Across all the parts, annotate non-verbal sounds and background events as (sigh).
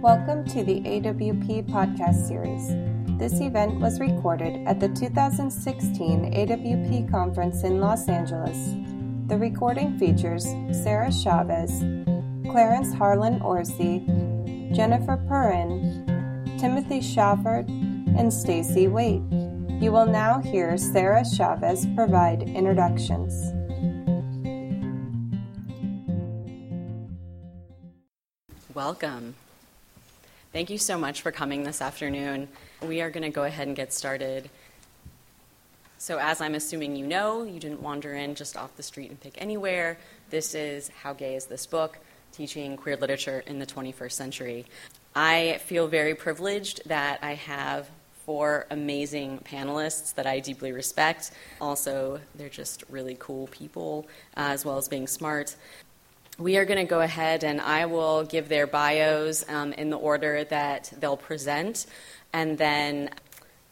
Welcome to the AWP podcast series. This event was recorded at the 2016 AWP conference in Los Angeles. The recording features Sarah Chavez, Clarence Harlan Orsi, Jennifer Perrin, Timothy Schaffert, and Stacy Waite. You will now hear Sarah Chavez provide introductions. Welcome. Thank you so much for coming this afternoon. We are going to go ahead and get started. So, as I'm assuming you know, you didn't wander in just off the street and pick anywhere. This is How Gay is This Book? Teaching Queer Literature in the 21st Century. I feel very privileged that I have four amazing panelists that I deeply respect. Also, they're just really cool people, uh, as well as being smart we are going to go ahead and I will give their bios um, in the order that they'll present, and then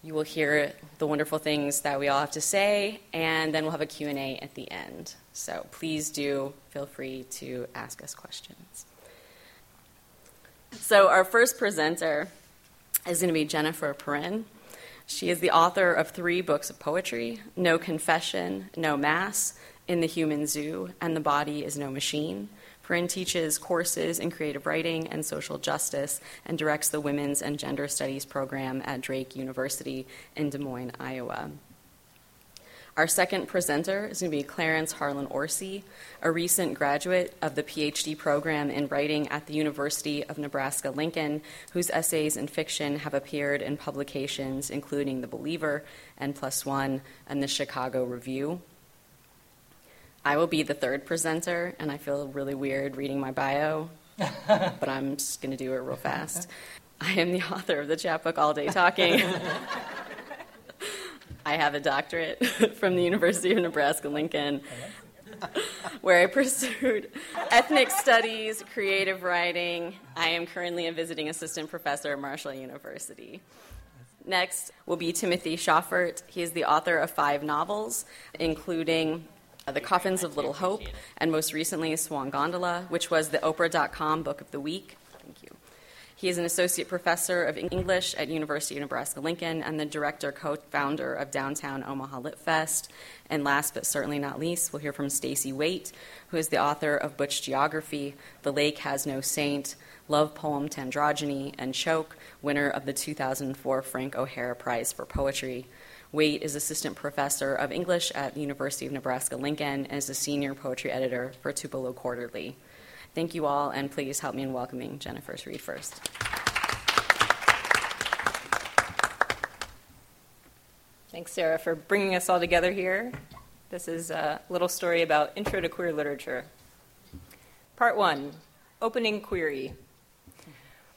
you will hear the wonderful things that we all have to say, and then we'll have a Q&A at the end. So please do feel free to ask us questions. So our first presenter is going to be Jennifer Perrin. She is the author of three books of poetry, No Confession, No Mass, In the Human Zoo, and The Body is No Machine. Perrin teaches courses in creative writing and social justice and directs the Women's and Gender Studies program at Drake University in Des Moines, Iowa. Our second presenter is going to be Clarence Harlan Orsi, a recent graduate of the PhD program in writing at the University of Nebraska Lincoln, whose essays and fiction have appeared in publications including The Believer, N Plus One, and the Chicago Review. I will be the third presenter, and I feel really weird reading my bio, (laughs) but I'm just going to do it real fast. I am the author of the chapbook All Day Talking. (laughs) I have a doctorate (laughs) from the University of Nebraska Lincoln, where I pursued ethnic studies, creative writing. I am currently a visiting assistant professor at Marshall University. Next will be Timothy Schaffert. He is the author of five novels, including Uh, the Coffins of Little Hope, and most recently Swan Gondola, which was the Oprah.com Book of the Week. Thank you. He is an associate professor of English at University of Nebraska Lincoln and the director co-founder of Downtown Omaha Lit Fest. And last but certainly not least, we'll hear from Stacy Waite, who is the author of Butch Geography, The Lake Has No Saint, Love Poem to Androgyny, and Choke, winner of the 2004 Frank O'Hara Prize for Poetry. Waite is assistant professor of English at the University of Nebraska Lincoln and is a senior poetry editor for Tupelo Quarterly. Thank you all, and please help me in welcoming Jennifer to read first. Thanks, Sarah, for bringing us all together here. This is a little story about Intro to Queer Literature. Part one Opening Query.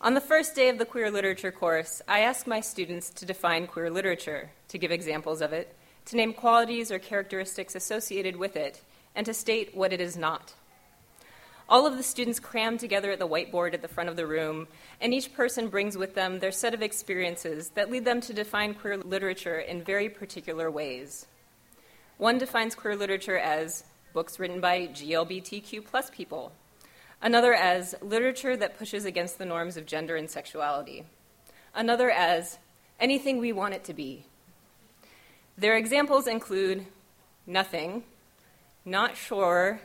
On the first day of the queer literature course, I asked my students to define queer literature, to give examples of it, to name qualities or characteristics associated with it, and to state what it is not. All of the students crammed together at the whiteboard at the front of the room, and each person brings with them their set of experiences that lead them to define queer literature in very particular ways. One defines queer literature as books written by GLBTQ plus people, another as literature that pushes against the norms of gender and sexuality, another as anything we want it to be. Their examples include nothing, not sure,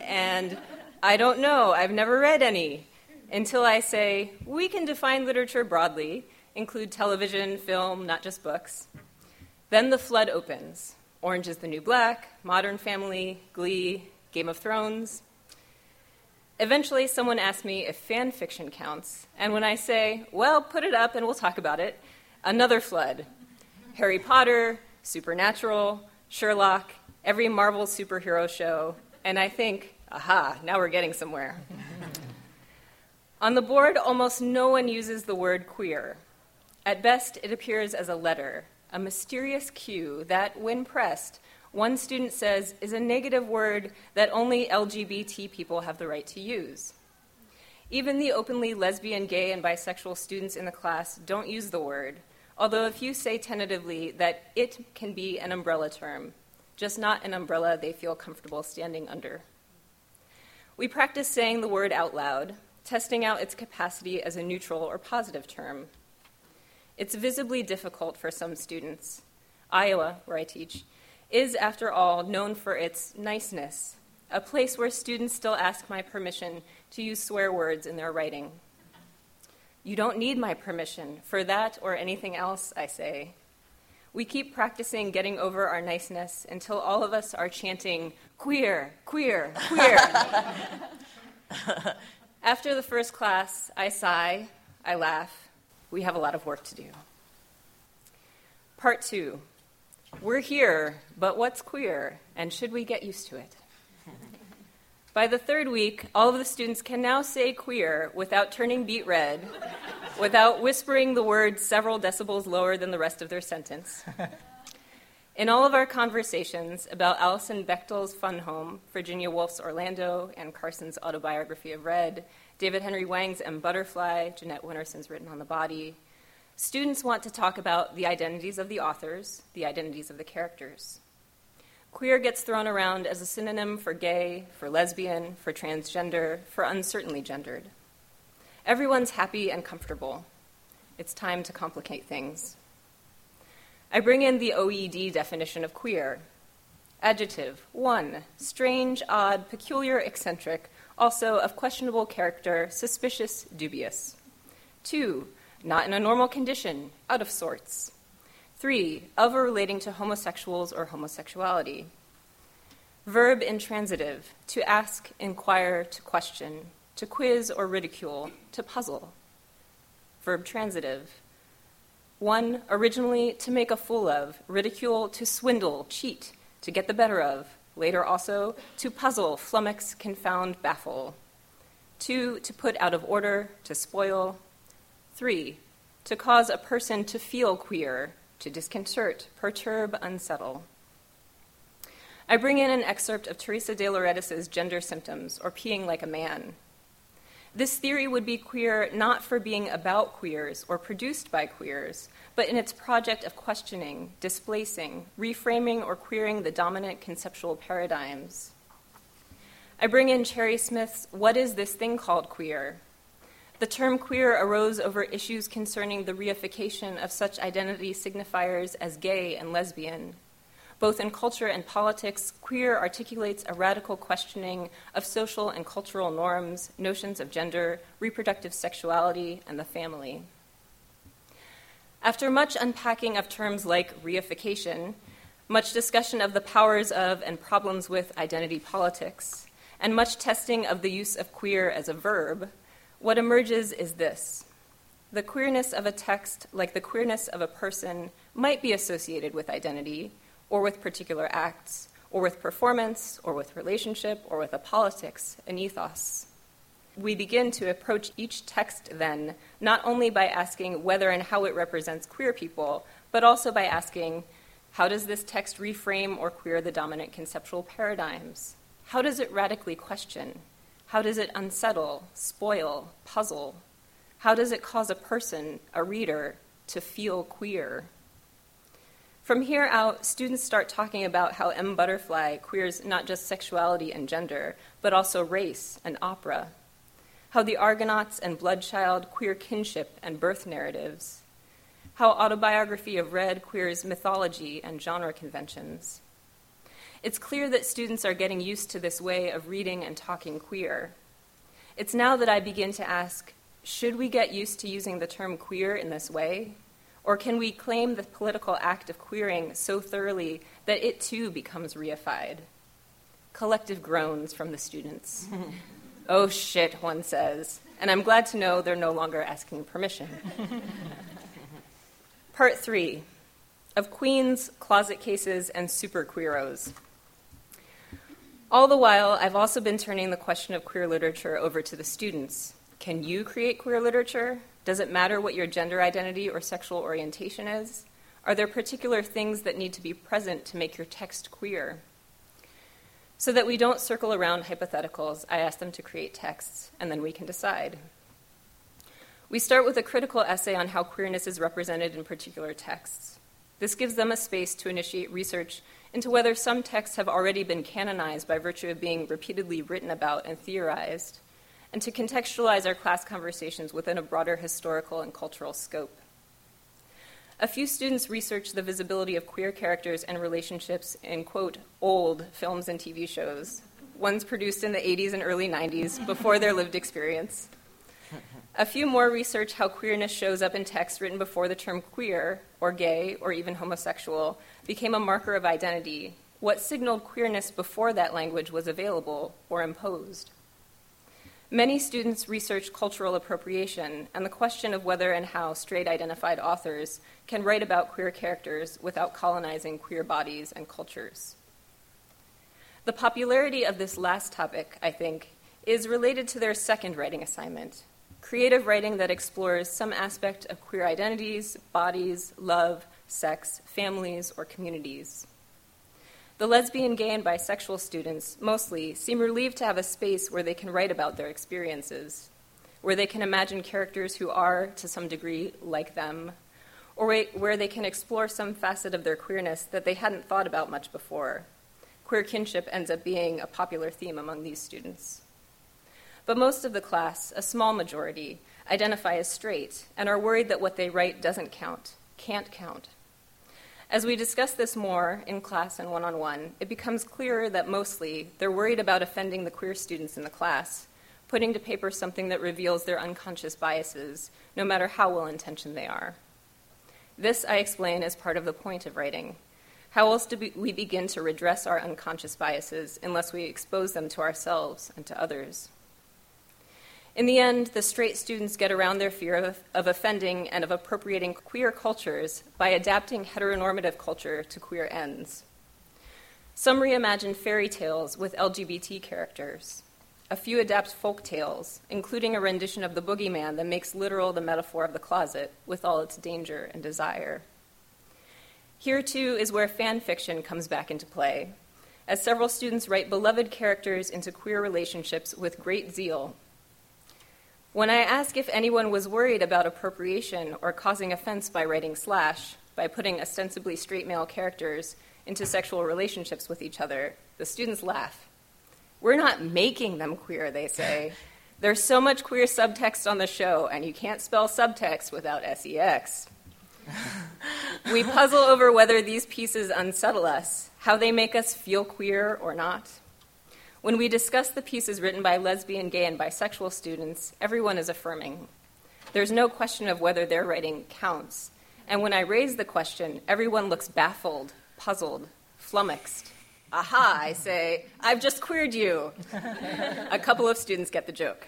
and I don't know, I've never read any, until I say, we can define literature broadly, include television, film, not just books. Then the flood opens. Orange is the New Black, Modern Family, Glee, Game of Thrones, Eventually, someone asked me if fan fiction counts, and when I say, well, put it up and we'll talk about it, another flood. Harry Potter, Supernatural, Sherlock, every Marvel superhero show, and I think, aha, now we're getting somewhere. (laughs) On the board, almost no one uses the word queer. At best, it appears as a letter, a mysterious cue that, when pressed, one student says, is a negative word that only LGBT people have the right to use. Even the openly lesbian, gay, and bisexual students in the class don't use the word, although a few say tentatively that it can be an umbrella term, just not an umbrella they feel comfortable standing under. We practice saying the word out loud, testing out its capacity as a neutral or positive term. It's visibly difficult for some students. Iowa, where I teach, is, after all, known for its niceness, a place where students still ask my permission to use swear words in their writing. You don't need my permission for that or anything else, I say. We keep practicing getting over our niceness until all of us are chanting, queer, queer, queer. (laughs) After the first class, I sigh, I laugh. We have a lot of work to do. Part two We're here, but what's queer, and should we get used to it? (laughs) By the third week, all of the students can now say queer without turning beet red, without whispering the word several decibels lower than the rest of their sentence. (laughs) In all of our conversations about Alison Bechdel's Fun Home, Virginia Woolf's Orlando, and Carson's autobiography of Red, David Henry Hwang's M. Butterfly, Jeanette Winterson's Written on the Body, students want to talk about the identities of the authors, the identities of the characters. Queer gets thrown around as a synonym for gay, for lesbian, for transgender, for uncertainly gendered. Everyone's happy and comfortable. It's time to complicate things. I bring in the OED definition of queer. Adjective 1. Strange, odd, peculiar, eccentric, also of questionable character, suspicious, dubious. 2. Not in a normal condition, out of sorts. 3. Of or relating to homosexuals or homosexuality. Verb intransitive, to ask, inquire, to question, to quiz or ridicule, to puzzle. Verb transitive, one, originally to make a fool of, ridicule, to swindle, cheat, to get the better of. Later also, to puzzle, flummox, confound, baffle. Two, to put out of order, to spoil. Three, to cause a person to feel queer, to disconcert, perturb, unsettle. I bring in an excerpt of Teresa de Lauretis' Gender Symptoms, or Peeing Like a Man, this theory would be queer not for being about queers or produced by queers, but in its project of questioning, displacing, reframing, or queering the dominant conceptual paradigms. I bring in Cherry Smith's What is This Thing Called Queer? The term queer arose over issues concerning the reification of such identity signifiers as gay and lesbian, both in culture and politics, queer articulates a radical questioning of social and cultural norms, notions of gender, reproductive sexuality, and the family. After much unpacking of terms like reification, much discussion of the powers of and problems with identity politics, and much testing of the use of queer as a verb, what emerges is this. The queerness of a text, like the queerness of a person, might be associated with identity, or with particular acts, or with performance, or with relationship, or with a politics, an ethos. We begin to approach each text then not only by asking whether and how it represents queer people, but also by asking how does this text reframe or queer the dominant conceptual paradigms? How does it radically question? How does it unsettle, spoil, puzzle? How does it cause a person, a reader, to feel queer? From here out, students start talking about how M. Butterfly queers not just sexuality and gender, but also race and opera. How the Argonauts and Bloodchild queer kinship and birth narratives. How Autobiography of Red queers mythology and genre conventions. It's clear that students are getting used to this way of reading and talking queer. It's now that I begin to ask should we get used to using the term queer in this way? Or can we claim the political act of queering so thoroughly that it too becomes reified? Collective groans from the students. (laughs) oh shit, one says. And I'm glad to know they're no longer asking permission. (laughs) Part three of Queens, closet cases, and super queeros. All the while, I've also been turning the question of queer literature over to the students. Can you create queer literature? Does it matter what your gender identity or sexual orientation is? Are there particular things that need to be present to make your text queer? So that we don't circle around hypotheticals, I ask them to create texts, and then we can decide. We start with a critical essay on how queerness is represented in particular texts. This gives them a space to initiate research into whether some texts have already been canonized by virtue of being repeatedly written about and theorized, and to contextualize our class conversations within a broader historical and cultural scope. A few students researched the visibility of queer characters and relationships in, quote, old films and TV shows, ones produced in the 80s and early 90s before their lived experience. A few more research how queerness shows up in texts written before the term queer, or gay, or even homosexual became a marker of identity, what signaled queerness before that language was available or imposed. Many students research cultural appropriation and the question of whether and how straight identified authors can write about queer characters without colonizing queer bodies and cultures. The popularity of this last topic, I think, is related to their second writing assignment creative writing that explores some aspect of queer identities, bodies, love, sex, families, or communities. The lesbian, gay, and bisexual students, mostly, seem relieved to have a space where they can write about their experiences, where they can imagine characters who are, to some degree, like them, or where they can explore some facet of their queerness that they hadn't thought about much before. Queer kinship ends up being a popular theme among these students. But most of the class, a small majority, identify as straight and are worried that what they write doesn't count, can't count. As we discuss this more in class and one on one, it becomes clearer that mostly they're worried about offending the queer students in the class, putting to paper something that reveals their unconscious biases, no matter how well intentioned they are. This, I explain, is part of the point of writing. How else do we begin to redress our unconscious biases unless we expose them to ourselves and to others? In the end, the straight students get around their fear of, of, offending and of appropriating queer cultures by adapting heteronormative culture to queer ends. Some reimagine fairy tales with LGBT characters. A few adapt folk tales, including a rendition of the boogeyman that makes literal the metaphor of the closet with all its danger and desire. Here, too, is where fan fiction comes back into play, as several students write beloved characters into queer relationships with great zeal when I ask if anyone was worried about appropriation or causing offense by writing slash, by putting ostensibly straight male characters into sexual relationships with each other, the students laugh. We're not making them queer, they say. (laughs) There's so much queer subtext on the show, and you can't spell subtext without sex. (laughs) we puzzle over whether these pieces unsettle us, how they make us feel queer or not. When we discuss the pieces written by lesbian, gay, and bisexual students, everyone is affirming. There's no question of whether their writing counts. And when I raise the question, everyone looks baffled, puzzled, flummoxed. Aha, I say, I've just queered you. A couple of students get the joke.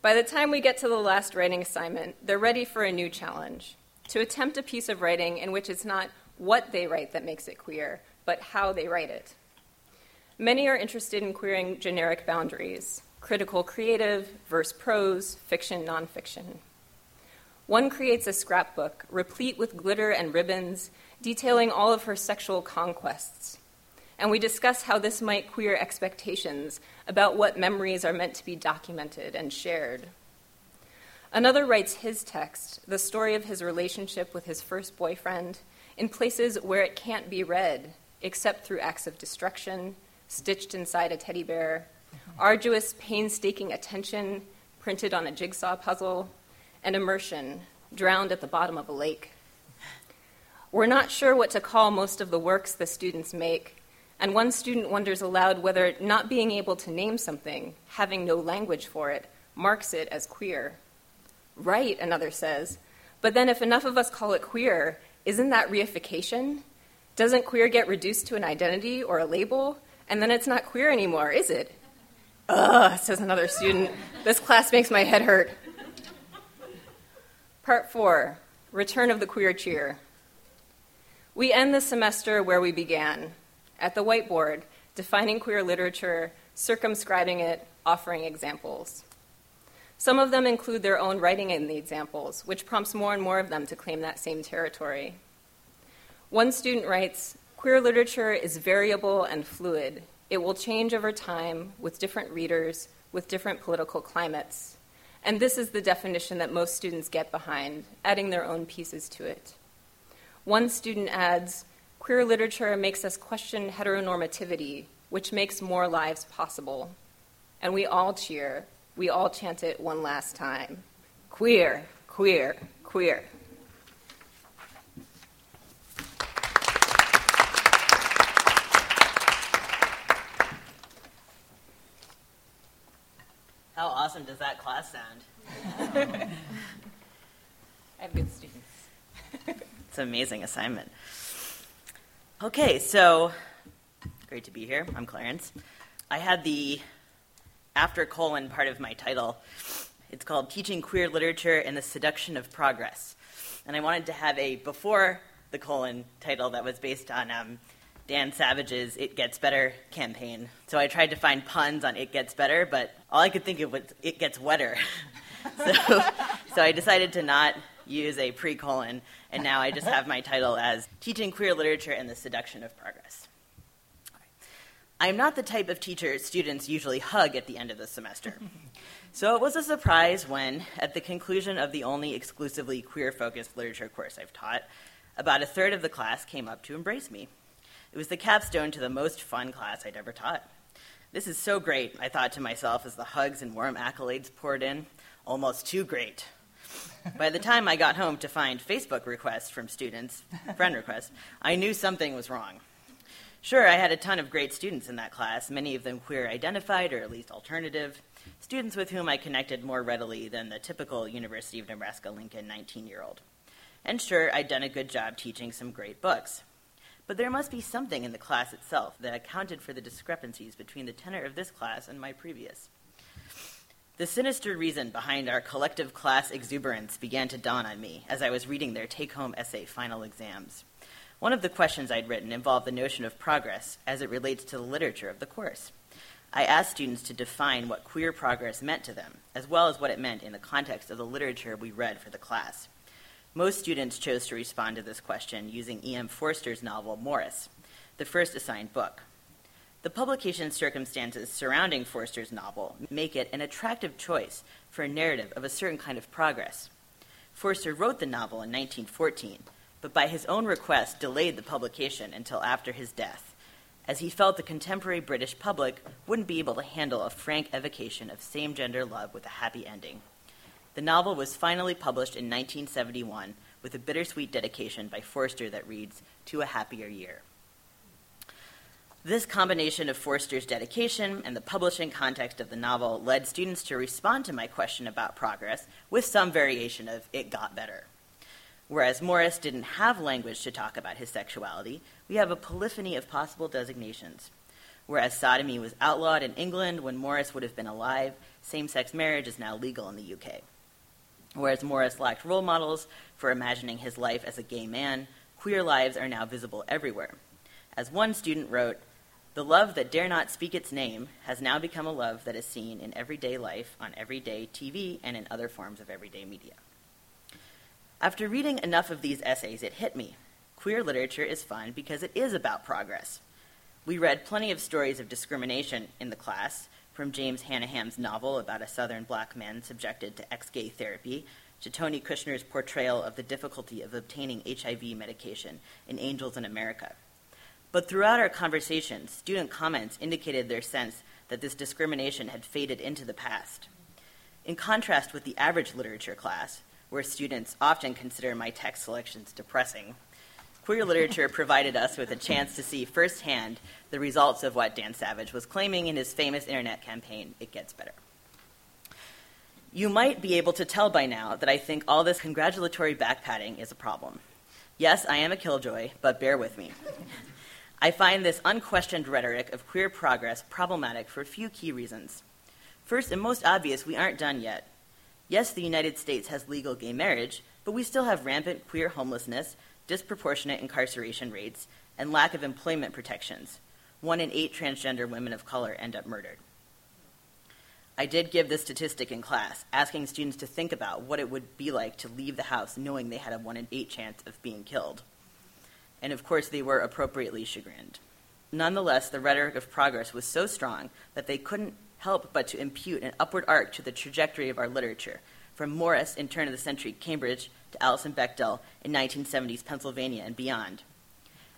By the time we get to the last writing assignment, they're ready for a new challenge to attempt a piece of writing in which it's not what they write that makes it queer, but how they write it. Many are interested in queering generic boundaries critical creative, verse prose, fiction nonfiction. One creates a scrapbook replete with glitter and ribbons detailing all of her sexual conquests. And we discuss how this might queer expectations about what memories are meant to be documented and shared. Another writes his text, the story of his relationship with his first boyfriend, in places where it can't be read, except through acts of destruction, stitched inside a teddy bear, arduous, painstaking attention printed on a jigsaw puzzle, and immersion drowned at the bottom of a lake. We're not sure what to call most of the works the students make, and one student wonders aloud whether not being able to name something, having no language for it, marks it as queer. Right, another says, but then if enough of us call it queer, isn't that reification? Doesn't queer get reduced to an identity or a label? And then it's not queer anymore, is it? Ugh, says another student. This class makes my head hurt. Part four Return of the Queer Cheer. We end the semester where we began, at the whiteboard, defining queer literature, circumscribing it, offering examples. Some of them include their own writing in the examples, which prompts more and more of them to claim that same territory. One student writes Queer literature is variable and fluid. It will change over time with different readers, with different political climates. And this is the definition that most students get behind, adding their own pieces to it. One student adds Queer literature makes us question heteronormativity, which makes more lives possible. And we all cheer. We all chant it one last time queer, queer, queer. How awesome does that class sound? (laughs) I have good students. (laughs) It's an amazing assignment. Okay, so great to be here. I'm Clarence. I had the after colon part of my title. It's called Teaching Queer Literature and the Seduction of Progress. And I wanted to have a before the colon title that was based on um, Dan Savage's It Gets Better campaign. So I tried to find puns on It Gets Better, but all I could think of was It Gets Wetter. (laughs) so, so I decided to not use a pre colon, and now I just have my title as Teaching Queer Literature and the Seduction of Progress. I am not the type of teacher students usually hug at the end of the semester. So it was a surprise when, at the conclusion of the only exclusively queer focused literature course I've taught, about a third of the class came up to embrace me. It was the capstone to the most fun class I'd ever taught. This is so great, I thought to myself as the hugs and warm accolades poured in. Almost too great. By the time I got home to find Facebook requests from students, friend requests, I knew something was wrong. Sure, I had a ton of great students in that class, many of them queer identified or at least alternative, students with whom I connected more readily than the typical University of Nebraska Lincoln 19 year old. And sure, I'd done a good job teaching some great books. But there must be something in the class itself that accounted for the discrepancies between the tenor of this class and my previous. The sinister reason behind our collective class exuberance began to dawn on me as I was reading their take home essay final exams. One of the questions I'd written involved the notion of progress as it relates to the literature of the course. I asked students to define what queer progress meant to them, as well as what it meant in the context of the literature we read for the class. Most students chose to respond to this question using E.M. Forster's novel Maurice, the first assigned book. The publication circumstances surrounding Forster's novel make it an attractive choice for a narrative of a certain kind of progress. Forster wrote the novel in 1914, but by his own request delayed the publication until after his death, as he felt the contemporary British public wouldn't be able to handle a frank evocation of same gender love with a happy ending. The novel was finally published in 1971 with a bittersweet dedication by Forster that reads, To a Happier Year. This combination of Forster's dedication and the publishing context of the novel led students to respond to my question about progress with some variation of it got better. Whereas Maurice didn't have language to talk about his sexuality, we have a polyphony of possible designations. Whereas sodomy was outlawed in England when Maurice would have been alive, same sex marriage is now legal in the UK. Whereas Maurice lacked role models for imagining his life as a gay man, queer lives are now visible everywhere. As one student wrote, the love that dare not speak its name has now become a love that is seen in everyday life, on everyday TV, and in other forms of everyday media. After reading enough of these essays, it hit me. Queer literature is fun because it is about progress. We read plenty of stories of discrimination in the class, from James Hannaham's novel about a Southern black man subjected to ex gay therapy, to Tony Kushner's portrayal of the difficulty of obtaining HIV medication in Angels in America. But throughout our conversations, student comments indicated their sense that this discrimination had faded into the past. In contrast with the average literature class, where students often consider my text selections depressing, queer literature provided us with a chance to see firsthand the results of what Dan Savage was claiming in his famous internet campaign, It Gets Better. You might be able to tell by now that I think all this congratulatory backpatting is a problem. Yes, I am a killjoy, but bear with me. I find this unquestioned rhetoric of queer progress problematic for a few key reasons. First and most obvious, we aren't done yet. Yes, the United States has legal gay marriage, but we still have rampant queer homelessness, disproportionate incarceration rates, and lack of employment protections, one in eight transgender women of color end up murdered. I did give this statistic in class, asking students to think about what it would be like to leave the house knowing they had a one in eight chance of being killed. And of course, they were appropriately chagrined. Nonetheless, the rhetoric of progress was so strong that they couldn't help but to impute an upward arc to the trajectory of our literature, from Maurice in turn of the century Cambridge to Alison Bechdel in 1970s Pennsylvania and beyond.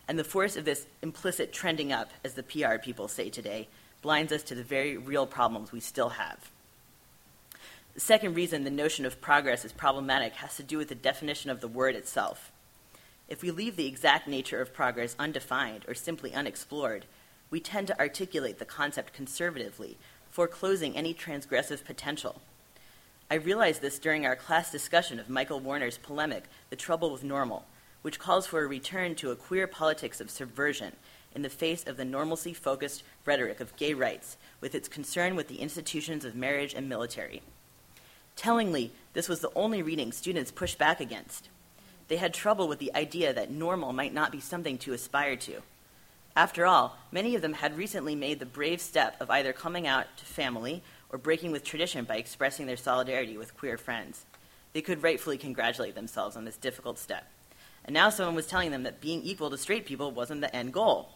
And the force of this implicit trending up, as the PR people say today, blinds us to the very real problems we still have. The second reason the notion of progress is problematic has to do with the definition of the word itself. If we leave the exact nature of progress undefined or simply unexplored, we tend to articulate the concept conservatively, foreclosing any transgressive potential. I realized this during our class discussion of Michael Warner's polemic, The Trouble with Normal, which calls for a return to a queer politics of subversion in the face of the normalcy focused rhetoric of gay rights, with its concern with the institutions of marriage and military. Tellingly, this was the only reading students pushed back against. They had trouble with the idea that normal might not be something to aspire to. After all, many of them had recently made the brave step of either coming out to family or breaking with tradition by expressing their solidarity with queer friends. They could rightfully congratulate themselves on this difficult step. And now someone was telling them that being equal to straight people wasn't the end goal.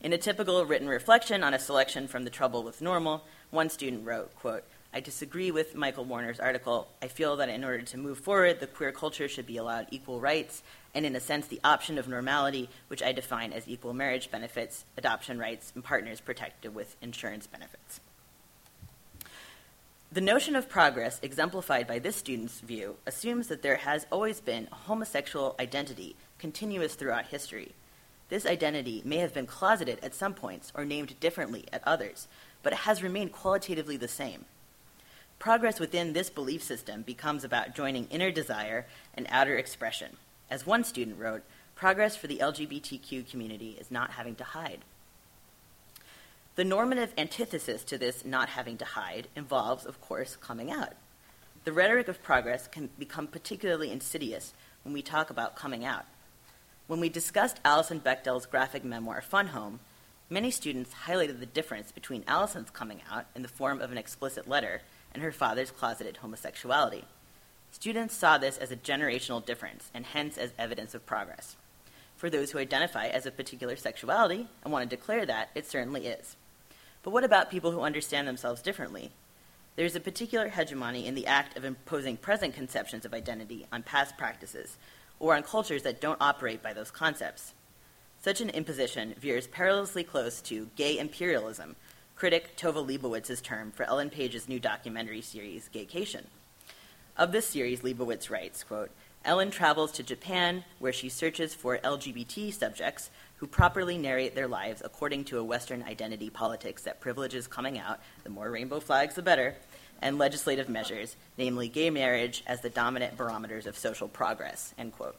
In a typical written reflection on a selection from The Trouble with Normal, one student wrote, quote, I disagree with Michael Warner's article. I feel that in order to move forward, the queer culture should be allowed equal rights, and in a sense, the option of normality, which I define as equal marriage benefits, adoption rights, and partners protected with insurance benefits. The notion of progress, exemplified by this student's view, assumes that there has always been a homosexual identity continuous throughout history. This identity may have been closeted at some points or named differently at others, but it has remained qualitatively the same. Progress within this belief system becomes about joining inner desire and outer expression. As one student wrote, progress for the LGBTQ community is not having to hide. The normative antithesis to this not having to hide involves, of course, coming out. The rhetoric of progress can become particularly insidious when we talk about coming out. When we discussed Alison Bechdel's graphic memoir, Fun Home, many students highlighted the difference between Alison's coming out in the form of an explicit letter and her father's closeted homosexuality. Students saw this as a generational difference and hence as evidence of progress. For those who identify as a particular sexuality and want to declare that, it certainly is. But what about people who understand themselves differently? There's a particular hegemony in the act of imposing present conceptions of identity on past practices, or on cultures that don't operate by those concepts. Such an imposition veers perilously close to gay imperialism, critic Tova Leibowitz's term for Ellen Page's new documentary series, Gaycation. Of this series, Leibowitz writes, quote, Ellen travels to Japan, where she searches for LGBT subjects who properly narrate their lives according to a Western identity politics that privileges coming out, the more rainbow flags the better, and legislative measures, namely gay marriage, as the dominant barometers of social progress, end quote.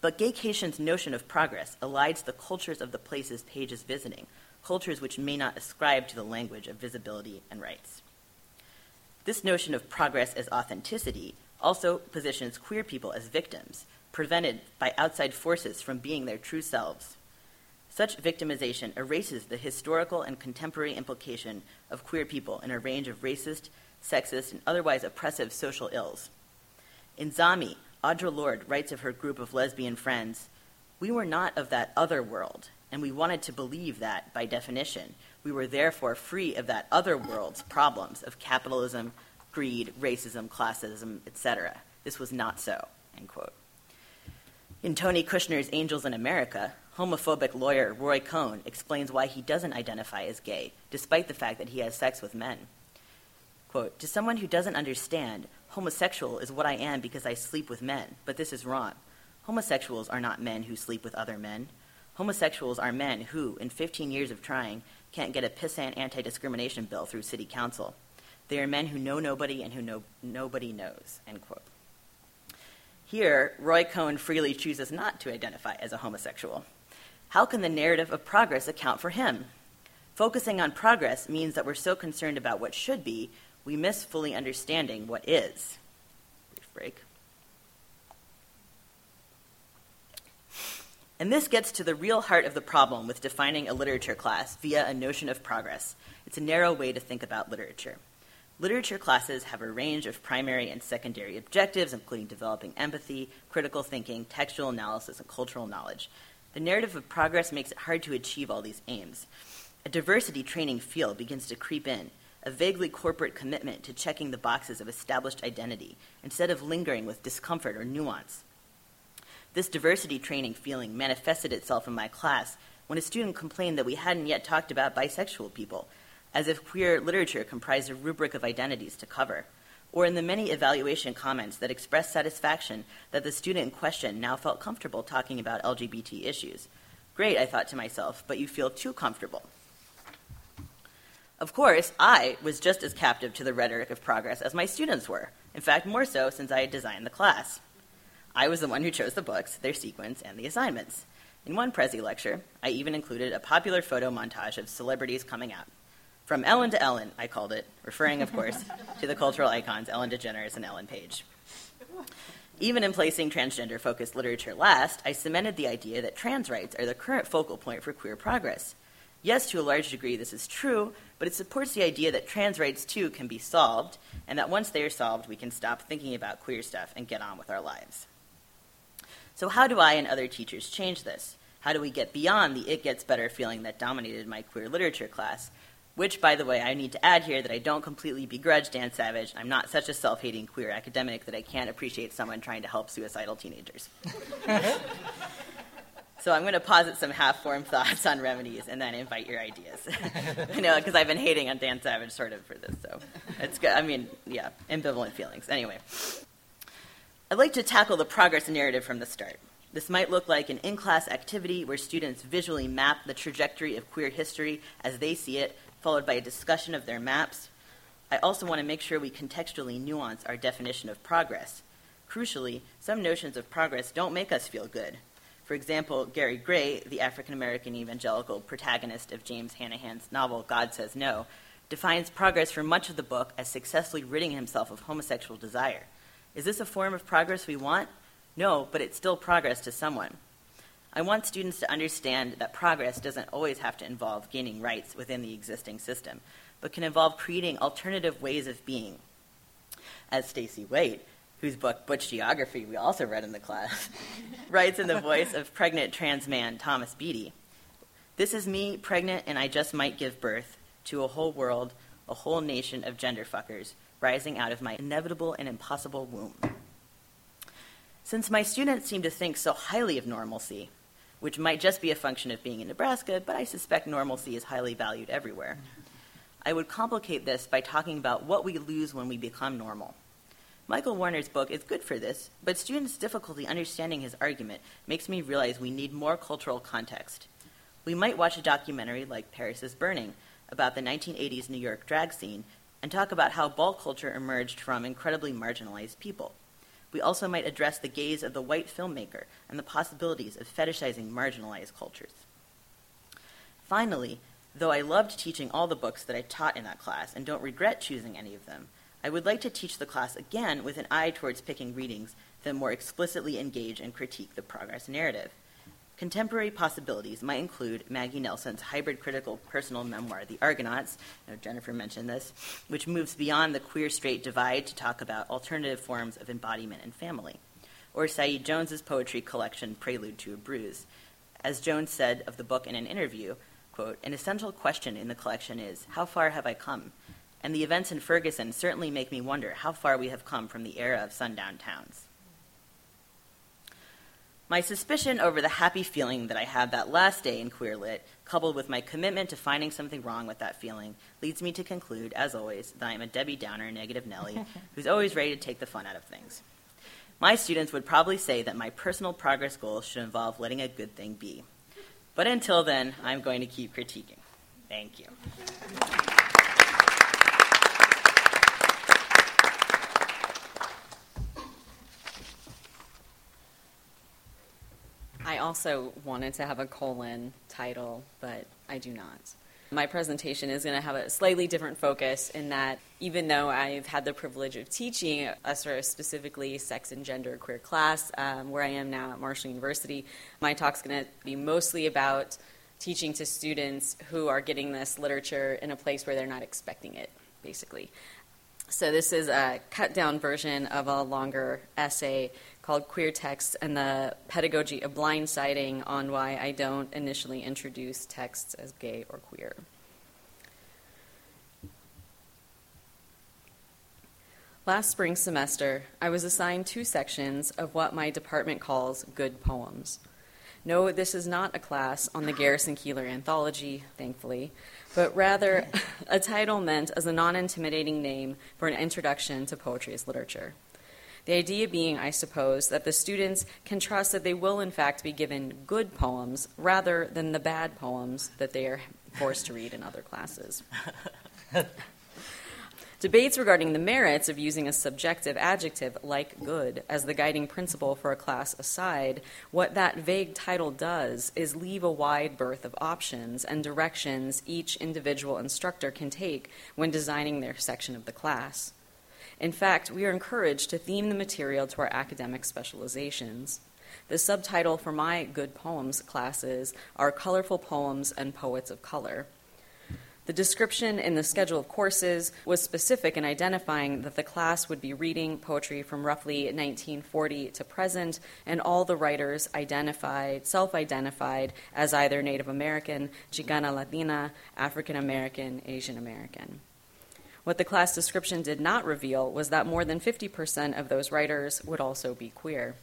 But Gaycation's notion of progress elides the cultures of the places Page is visiting, cultures which may not ascribe to the language of visibility and rights. This notion of progress as authenticity also positions queer people as victims, prevented by outside forces from being their true selves. Such victimization erases the historical and contemporary implication of queer people in a range of racist, sexist, and otherwise oppressive social ills. In Zami, Audre Lorde writes of her group of lesbian friends We were not of that other world, and we wanted to believe that, by definition, we were therefore free of that other world's problems of capitalism, greed, racism, classism, etc. This was not so. End quote. In Tony Kushner's Angels in America, homophobic lawyer Roy Cohn explains why he doesn't identify as gay, despite the fact that he has sex with men. Quote, to someone who doesn't understand, homosexual is what I am because I sleep with men, but this is wrong. Homosexuals are not men who sleep with other men. Homosexuals are men who, in 15 years of trying, can't get a pissant anti discrimination bill through city council. They are men who know nobody and who know nobody knows. End quote. Here, Roy Cohn freely chooses not to identify as a homosexual. How can the narrative of progress account for him? Focusing on progress means that we're so concerned about what should be, we miss fully understanding what is. Brief break. And this gets to the real heart of the problem with defining a literature class via a notion of progress. It's a narrow way to think about literature. Literature classes have a range of primary and secondary objectives, including developing empathy, critical thinking, textual analysis, and cultural knowledge. The narrative of progress makes it hard to achieve all these aims. A diversity training field begins to creep in, a vaguely corporate commitment to checking the boxes of established identity instead of lingering with discomfort or nuance. This diversity training feeling manifested itself in my class when a student complained that we hadn't yet talked about bisexual people, as if queer literature comprised a rubric of identities to cover, or in the many evaluation comments that expressed satisfaction that the student in question now felt comfortable talking about LGBT issues. Great, I thought to myself, but you feel too comfortable. Of course, I was just as captive to the rhetoric of progress as my students were, in fact, more so since I had designed the class. I was the one who chose the books, their sequence, and the assignments. In one Prezi lecture, I even included a popular photo montage of celebrities coming out. From Ellen to Ellen, I called it, referring, of course, to the cultural icons Ellen DeGeneres and Ellen Page. Even in placing transgender focused literature last, I cemented the idea that trans rights are the current focal point for queer progress. Yes, to a large degree, this is true, but it supports the idea that trans rights too can be solved, and that once they are solved, we can stop thinking about queer stuff and get on with our lives. So, how do I and other teachers change this? How do we get beyond the it gets better feeling that dominated my queer literature class which, by the way, I need to add here that I don't completely begrudge Dan Savage. I'm not such a self hating queer academic that I can't appreciate someone trying to help suicidal teenagers. (laughs) so I'm going to posit some half formed thoughts on remedies and then invite your ideas. (laughs) I know, because I've been hating on Dan Savage sort of for this, so it's good. I mean, yeah, ambivalent feelings. Anyway, I'd like to tackle the progress narrative from the start. This might look like an in class activity where students visually map the trajectory of queer history as they see it followed by a discussion of their maps. I also want to make sure we contextually nuance our definition of progress. Crucially, some notions of progress don't make us feel good. For example, Gary Gray, the African American evangelical protagonist of James Hannaham's novel God Says No, defines progress for much of the book as successfully ridding himself of homosexual desire. Is this a form of progress we want? No, but it's still progress to someone. I want students to understand that progress doesn't always have to involve gaining rights within the existing system, but can involve creating alternative ways of being. As Stacy Waite, whose book Butch Geography we also read in the class, (laughs) writes in the voice of pregnant trans man Thomas Beatie, This is me, pregnant, and I just might give birth to a whole world, a whole nation of gender fuckers rising out of my inevitable and impossible womb. Since my students seem to think so highly of normalcy, which might just be a function of being in Nebraska, but I suspect normalcy is highly valued everywhere. I would complicate this by talking about what we lose when we become normal. Michael Warner's book is good for this, but students' difficulty understanding his argument makes me realize we need more cultural context. We might watch a documentary like Paris is Burning about the 1980s New York drag scene and talk about how ball culture emerged from incredibly marginalized people. We also might address the gaze of the white filmmaker and the possibilities of fetishizing marginalized cultures. Finally, though I loved teaching all the books that I taught in that class and don't regret choosing any of them, I would like to teach the class again with an eye towards picking readings that more explicitly engage and critique the progress narrative. Contemporary possibilities might include Maggie Nelson's hybrid critical personal memoir, The Argonauts, Jennifer mentioned this, which moves beyond the queer straight divide to talk about alternative forms of embodiment and family. Or Saeed Jones's poetry collection, Prelude to a Bruise. As Jones said of the book in an interview, quote, an essential question in the collection is, how far have I come? And the events in Ferguson certainly make me wonder how far we have come from the era of sundown towns. My suspicion over the happy feeling that I had that last day in Queer Lit, coupled with my commitment to finding something wrong with that feeling, leads me to conclude, as always, that I am a Debbie Downer negative Nellie, (laughs) who's always ready to take the fun out of things. My students would probably say that my personal progress goal should involve letting a good thing be. But until then, I'm going to keep critiquing. Thank you. I also wanted to have a colon title, but I do not. My presentation is going to have a slightly different focus in that even though I've had the privilege of teaching a sort of specifically sex and gender queer class um, where I am now at Marshall University, my talk's going to be mostly about teaching to students who are getting this literature in a place where they're not expecting it, basically. So, this is a cut down version of a longer essay called Queer Texts and the Pedagogy of Blindsiding on why I don't initially introduce texts as gay or queer. Last spring semester, I was assigned two sections of what my department calls good poems. No, this is not a class on the Garrison Keillor anthology, thankfully, but rather (laughs) a title meant as a non intimidating name for an introduction to poetry as literature. The idea being, I suppose, that the students can trust that they will, in fact, be given good poems rather than the bad poems that they are forced to read in other classes. (laughs) Debates regarding the merits of using a subjective adjective like good as the guiding principle for a class aside, what that vague title does is leave a wide berth of options and directions each individual instructor can take when designing their section of the class. In fact, we are encouraged to theme the material to our academic specializations. The subtitle for my good poems classes are Colorful Poems and Poets of Color. The description in the schedule of courses was specific in identifying that the class would be reading poetry from roughly 1940 to present, and all the writers identified, self identified as either Native American, Chicana Latina, African American, Asian American. What the class description did not reveal was that more than 50% of those writers would also be queer.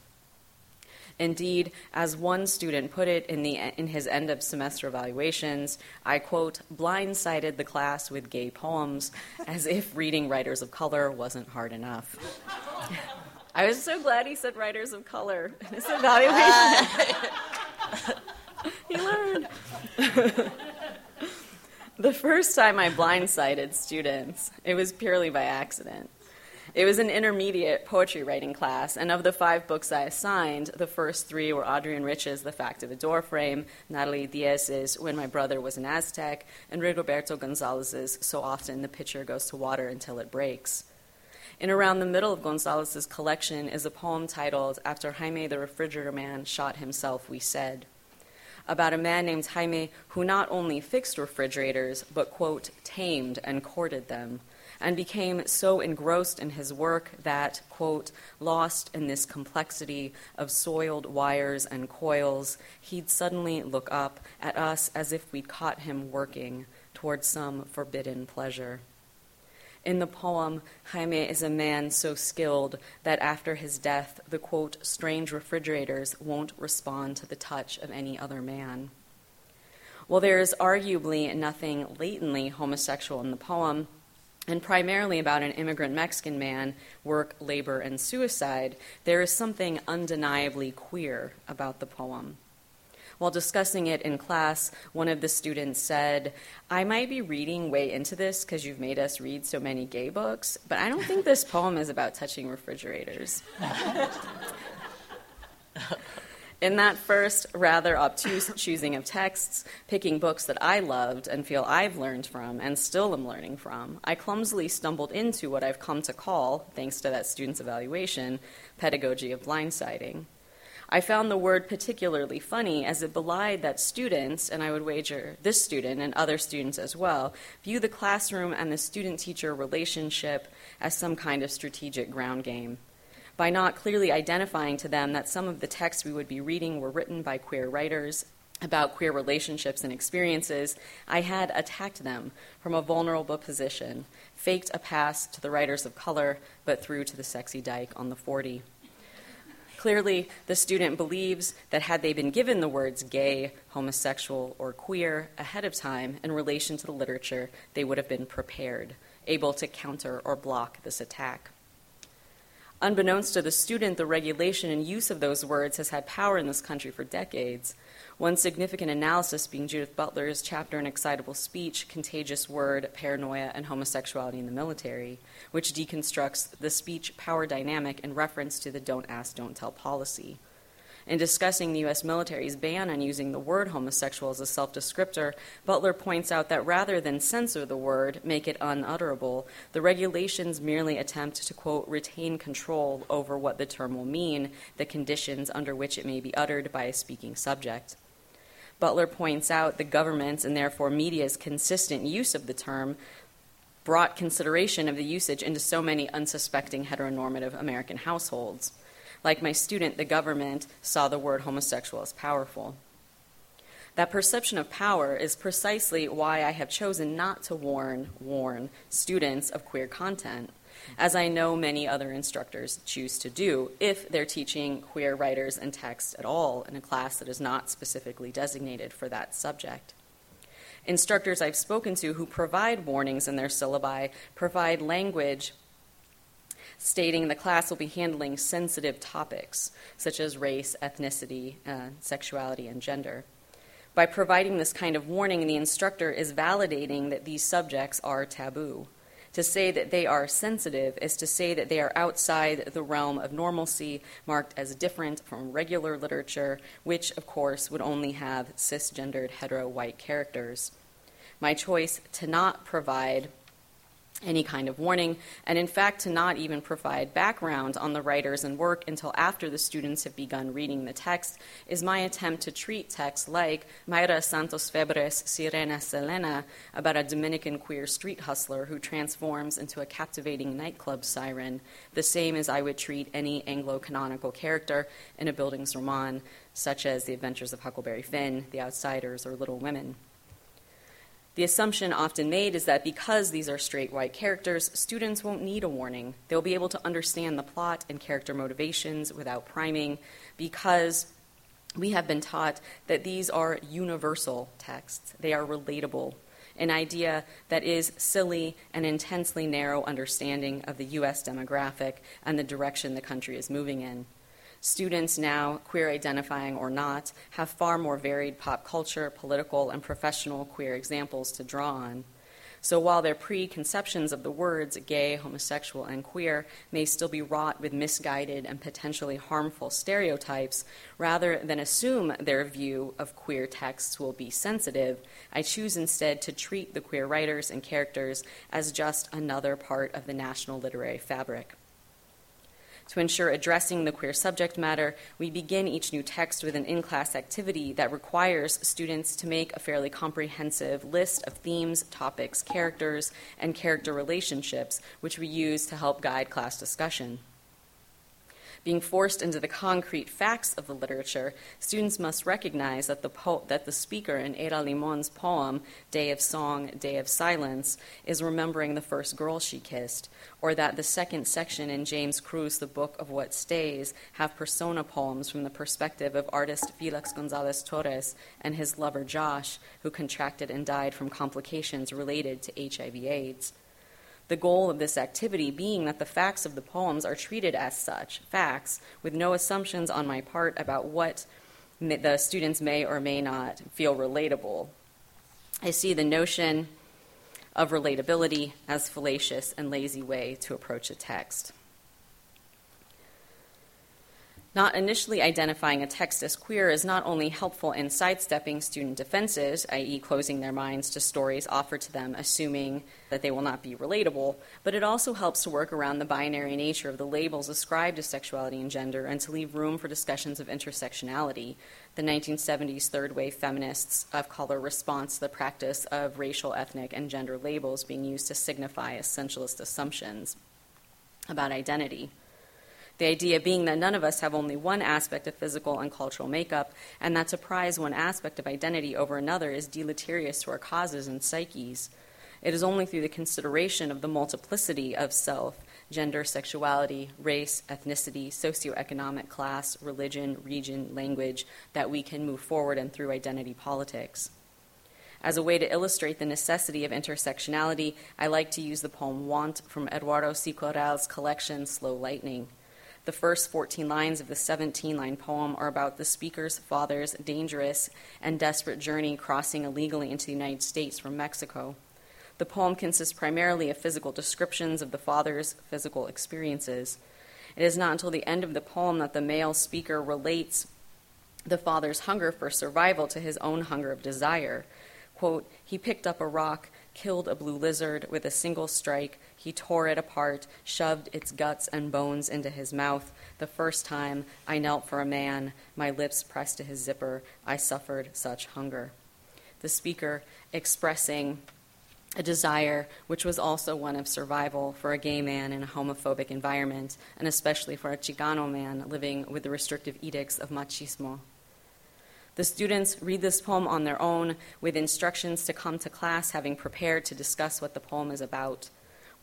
Indeed, as one student put it in, the, in his end of semester evaluations, I quote, blindsided the class with gay poems (laughs) as if reading writers of color wasn't hard enough. (laughs) I was so glad he said writers of color (laughs) in his evaluation. Uh, he learned. The first time I blindsided students, it was purely by accident. It was an intermediate poetry writing class, and of the five books I assigned, the first three were Adrienne Rich's The Fact of a Door Frame, Natalie Diaz's When My Brother Was an Aztec, and Rigoberto Gonzalez's So Often the Pitcher Goes to Water Until It Breaks. In around the middle of Gonzalez's collection is a poem titled After Jaime the Refrigerator Man Shot Himself, We Said about a man named Jaime who not only fixed refrigerators, but, quote, tamed and courted them, and became so engrossed in his work that, quote, lost in this complexity of soiled wires and coils, he'd suddenly look up at us as if we'd caught him working towards some forbidden pleasure. In the poem, Jaime is a man so skilled that after his death, the quote, strange refrigerators won't respond to the touch of any other man. While there is arguably nothing latently homosexual in the poem, and primarily about an immigrant Mexican man, work, labor, and suicide, there is something undeniably queer about the poem. While discussing it in class, one of the students said, I might be reading way into this because you've made us read so many gay books, but I don't think this (laughs) poem is about touching refrigerators. In that first, rather obtuse choosing of texts, picking books that I loved and feel I've learned from and still am learning from, I clumsily stumbled into what I've come to call, thanks to that student's evaluation, pedagogy of blindsiding. I found the word particularly funny as it belied that students, and I would wager this student and other students as well, view the classroom and the student teacher relationship as some kind of strategic ground game by not clearly identifying to them that some of the texts we would be reading were written by queer writers about queer relationships and experiences, I had attacked them from a vulnerable position, faked a pass to the writers of color, but through to the sexy dyke on the 40. Clearly, the student believes that had they been given the words gay, homosexual, or queer ahead of time in relation to the literature, they would have been prepared, able to counter or block this attack. Unbeknownst to the student, the regulation and use of those words has had power in this country for decades. One significant analysis being Judith Butler's chapter in Excitable Speech, Contagious Word, Paranoia, and Homosexuality in the Military, which deconstructs the speech power dynamic in reference to the don't ask, don't tell policy. In discussing the U.S. military's ban on using the word homosexual as a self descriptor, Butler points out that rather than censor the word, make it unutterable, the regulations merely attempt to, quote, retain control over what the term will mean, the conditions under which it may be uttered by a speaking subject. Butler points out the government's and therefore media's consistent use of the term brought consideration of the usage into so many unsuspecting heteronormative American households. Like my student, the government saw the word homosexual as powerful. That perception of power is precisely why I have chosen not to warn, warn students of queer content, as I know many other instructors choose to do if they're teaching queer writers and text at all in a class that is not specifically designated for that subject. Instructors I've spoken to who provide warnings in their syllabi provide language stating the class will be handling sensitive topics such as race, ethnicity, uh, sexuality, and gender. By providing this kind of warning, the instructor is validating that these subjects are taboo. To say that they are sensitive is to say that they are outside the realm of normalcy, marked as different from regular literature, which, of course, would only have cisgendered hetero white characters. My choice to not provide any kind of warning, and in fact, to not even provide background on the writers and work until after the students have begun reading the text, is my attempt to treat texts like Mayra Santos Febres' Sirena Selena, about a Dominican queer street hustler who transforms into a captivating nightclub siren, the same as I would treat any Anglo canonical character in a Bildungsroman, such as The Adventures of Huckleberry Finn, The Outsiders, or Little Women. The assumption often made is that because these are straight white characters, students won't need a warning. They'll be able to understand the plot and character motivations without priming because we have been taught that these are universal texts. They are relatable, an idea that is silly and intensely narrow understanding of the U.S. demographic and the direction the country is moving in. Students now, queer identifying or not, have far more varied pop culture, political, and professional queer examples to draw on. So while their preconceptions of the words gay, homosexual, and queer may still be wrought with misguided and potentially harmful stereotypes, rather than assume their view of queer texts will be sensitive, I choose instead to treat the queer writers and characters as just another part of the national literary fabric. To ensure addressing the queer subject matter, we begin each new text with an in class activity that requires students to make a fairly comprehensive list of themes, topics, characters, and character relationships, which we use to help guide class discussion being forced into the concrete facts of the literature, students must recognize that the, po- that the speaker in Ada Limon's poem, Day of Song, Day of Silence, is remembering the first girl she kissed, or that the second section in James Crews, The Book of What Stays, have persona poems from the perspective of artist Felix Gonzalez Torres and his lover Josh, who contracted and died from complications related to HIV/AIDS. The goal of this activity being that the facts of the poems are treated as such, facts, with no assumptions on my part about what the students may or may not feel relatable. I see the notion of relatability as fallacious and lazy way to approach a text. Not initially identifying a text as queer is not only helpful in sidestepping student defenses, i.e., closing their minds to stories offered to them, assuming that they will not be relatable, but it also helps to work around the binary nature of the labels ascribed to sexuality and gender and to leave room for discussions of intersectionality. The 1970s third wave feminists of color response to the practice of racial, ethnic, and gender labels being used to signify essentialist assumptions about identity. The idea being that none of us have only one aspect of physical and cultural makeup, and that to prize one aspect of identity over another is deleterious to our causes and psyches. It is only through the consideration of the multiplicity of self, gender, sexuality, race, ethnicity, socioeconomic class, religion, region, language, that we can move forward and through identity politics. As a way to illustrate the necessity of intersectionality, I like to use the poem Want from Eduardo C. Collection Slow Lightning. The first 14 lines of the 17 line poem are about the speaker's father's dangerous and desperate journey crossing illegally into the United States from Mexico. The poem consists primarily of physical descriptions of the father's physical experiences. It is not until the end of the poem that the male speaker relates the father's hunger for survival to his own hunger of desire. Quote, he picked up a rock, killed a blue lizard with a single strike, he tore it apart, shoved its guts and bones into his mouth. The first time I knelt for a man, my lips pressed to his zipper, I suffered such hunger. The speaker expressing a desire which was also one of survival for a gay man in a homophobic environment, and especially for a Chicano man living with the restrictive edicts of machismo. The students read this poem on their own with instructions to come to class having prepared to discuss what the poem is about.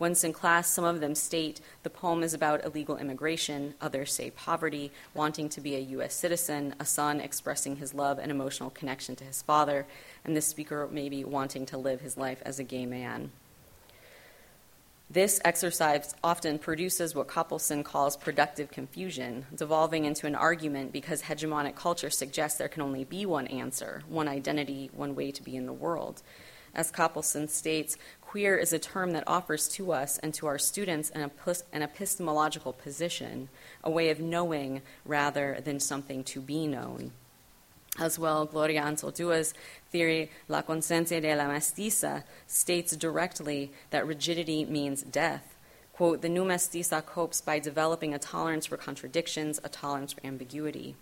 Once in class, some of them state the poem is about illegal immigration, others say poverty, wanting to be a U.S. citizen, a son expressing his love and emotional connection to his father, and the speaker maybe wanting to live his life as a gay man. This exercise often produces what Kopelson calls productive confusion, devolving into an argument because hegemonic culture suggests there can only be one answer, one identity, one way to be in the world. As Kopelson states, queer is a term that offers to us and to our students an, epistemological position, a way of knowing rather than something to be known. As well, Gloria Anzaldua's theory, La Conciencia de la Mestiza, states directly that rigidity means death. Quote, the new mestiza copes by developing a tolerance for contradictions, a tolerance for ambiguity.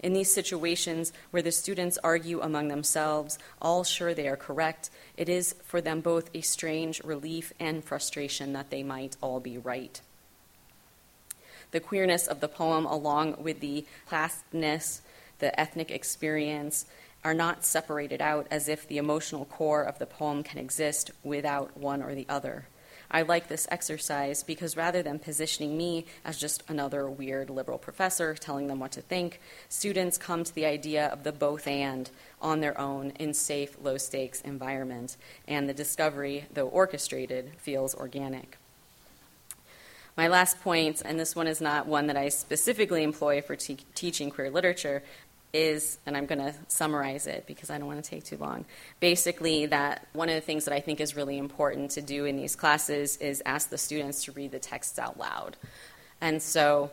In these situations where the students argue among themselves, all sure they are correct, it is for them both a strange relief and frustration that they might all be right. The queerness of the poem, along with the classness, the ethnic experience are not separated out as if the emotional core of the poem can exist without one or the other. I like this exercise because rather than positioning me as just another weird liberal professor telling them what to think, students come to the idea of the both and on their own in safe, low stakes environment, and the discovery, though orchestrated, feels organic. My last point, and this one is not one that I specifically employ for te- teaching queer literature, is, and I'm going to summarize it because I don't want to take too long. Basically, that one of the things that I think is really important to do in these classes is ask the students to read the texts out loud. And so,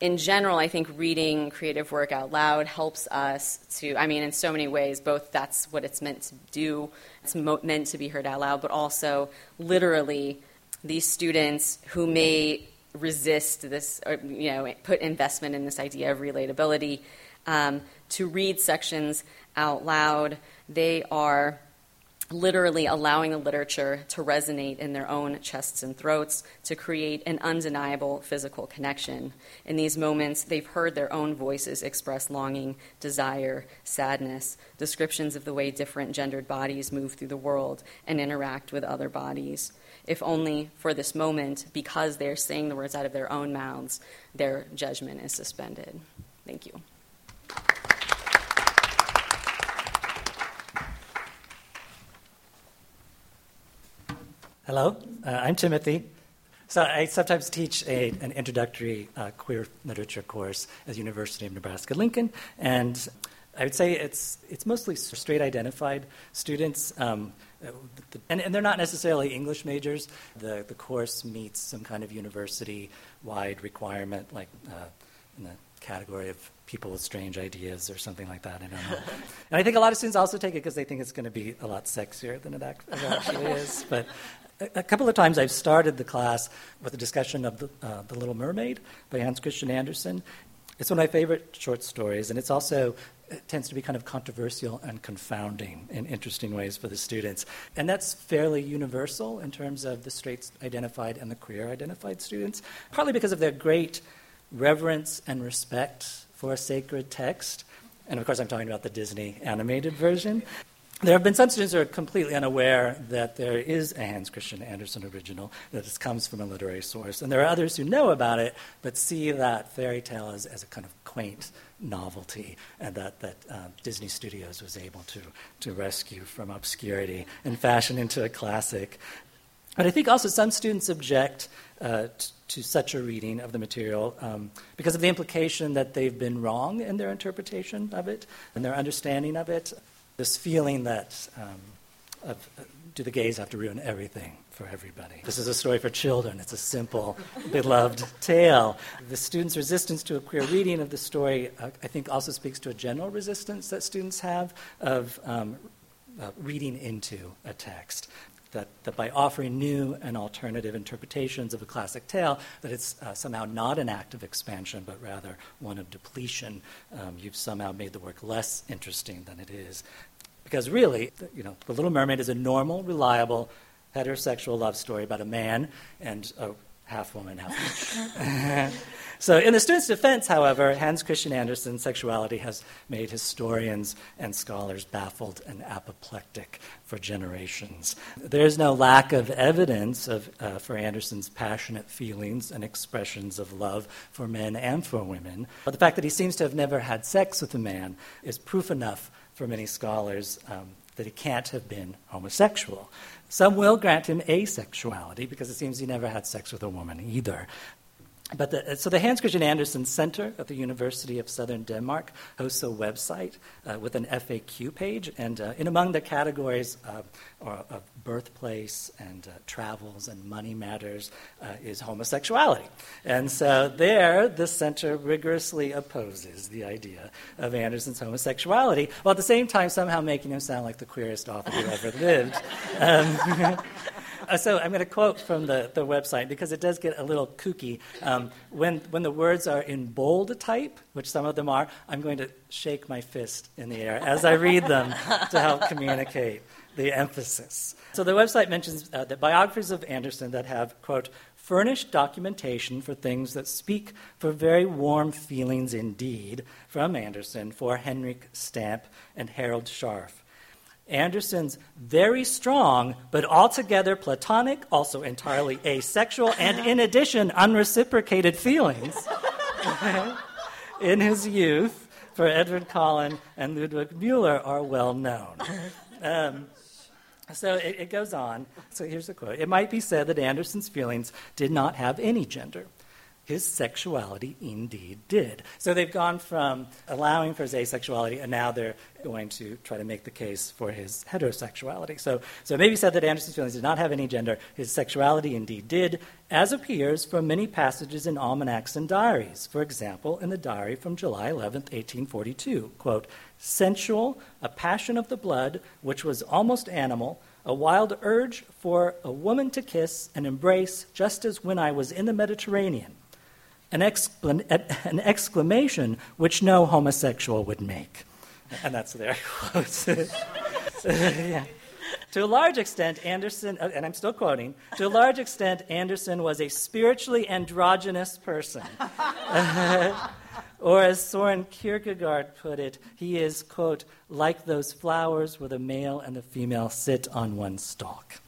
in general, I think reading creative work out loud helps us to, I mean, in so many ways, both that's what it's meant to do, it's mo- meant to be heard out loud, but also literally, these students who may resist this, or, you know, put investment in this idea of relatability. Um, to read sections out loud, they are literally allowing the literature to resonate in their own chests and throats to create an undeniable physical connection. In these moments, they've heard their own voices express longing, desire, sadness, descriptions of the way different gendered bodies move through the world and interact with other bodies if only for this moment, because they're saying the words out of their own mouths, their judgment is suspended. Thank you. Hello, uh, I'm Timothy. So I sometimes teach a, an introductory uh, queer literature course at the University of Nebraska Lincoln, and I would say it's it's mostly straight identified students. Um, and, and, they're not necessarily English majors. The, the course meets some kind of university wide requirement, like uh, in the category of people with strange ideas or something like that. I don't know. (laughs) and I think a lot of students also take it because they think it's going to be a lot sexier than it actually is. (laughs) But a, a, couple of times I've started the class with a discussion of the, uh, the Little Mermaid by Hans Christian Andersen. It's one of my favorite short stories, and it's also it tends to be kind of controversial and confounding in interesting ways for the students. And that's fairly universal in terms of the straight identified and the queer identified students, partly because of their great reverence and respect for a sacred text. And of course, I'm talking about the Disney animated version. There have been some students who are completely unaware that there is a Hans Christian Andersen original, that this comes from a literary source. And there are others who know about it, but see that fairy tale as, as a kind of quaint novelty and that, that uh, Disney Studios was able to, to rescue from obscurity and fashion into a classic. But I think also some students object uh, t- to such a reading of the material um, because of the implication that they've been wrong in their interpretation of it and their understanding of it. This feeling that um, of, uh, do the gays have to ruin everything? for everybody. This is a story for children. It's a simple, beloved tale. The students' resistance to a queer reading of the story, uh, I think, also speaks to a general resistance that students have of um, uh, reading into a text. That, that by offering new and alternative interpretations of a classic tale, that it's uh, somehow not an act of expansion, but rather one of depletion. Um, you've somehow made the work less interesting than it is. Because really, you know, The Little Mermaid is a normal, reliable, heterosexual love story about a man and a half woman, half (laughs) So, in the student's defense, however, Hans Christian Andersen's sexuality has made historians and scholars baffled and apoplectic for generations. There's no lack of evidence of, uh, for Andersen's passionate feelings and expressions of love for men and for women. But the fact that he seems to have never had sex with a man is proof enough for many scholars um, that he can't have been homosexual. Some will grant him asexuality because it seems he never had sex with a woman either. But the, so the Hans Christian Andersen Center at the University of Southern Denmark hosts a website uh, with an FAQ page, and uh, in among the categories uh, of birthplace and uh, travels and money matters uh, is homosexuality. And so there, the center rigorously opposes the idea of Andersen's homosexuality, while at the same time somehow making him sound like the queerest author who ever lived. Um, (laughs) so I'm going to quote from the, the website because it does get a little kooky. Um, when, when the words are in bold type, which some of them are, I'm going to shake my fist in the air as I read them to help communicate the emphasis. So the website mentions uh, that biographies of Andersen that have, quote, furnished documentation for things that speak for very warm feelings indeed from Andersen for Henrik Stampe and Harald Scharff Andersen's very strong, but altogether platonic, also entirely asexual, and in addition, unreciprocated feelings (laughs) in his youth for Edward Collin and Ludwig Mueller are well known. Um, so it, it goes on. So here's a quote It might be said that Andersen's feelings did not have any gender his sexuality indeed did. So they've gone from allowing for his asexuality, and now they're going to try to make the case for his heterosexuality. So, so it may be said that Andersen's feelings did not have any gender. His sexuality indeed did, as appears from many passages in almanacs and diaries. For example, in the diary from July 11, 1842, quote, sensual, a passion of the blood, which was almost animal, a wild urge for a woman to kiss and embrace, just as when I was in the Mediterranean an, exclam- an exclamation which no homosexual would make. And that's their (laughs) quote. yeah. To a large extent, Andersen, uh, and I'm still quoting, to a large extent, Andersen was a spiritually androgynous person. (laughs) or as Soren Kierkegaard put it, he is, quote, like those flowers where the male and the female sit on one stalk.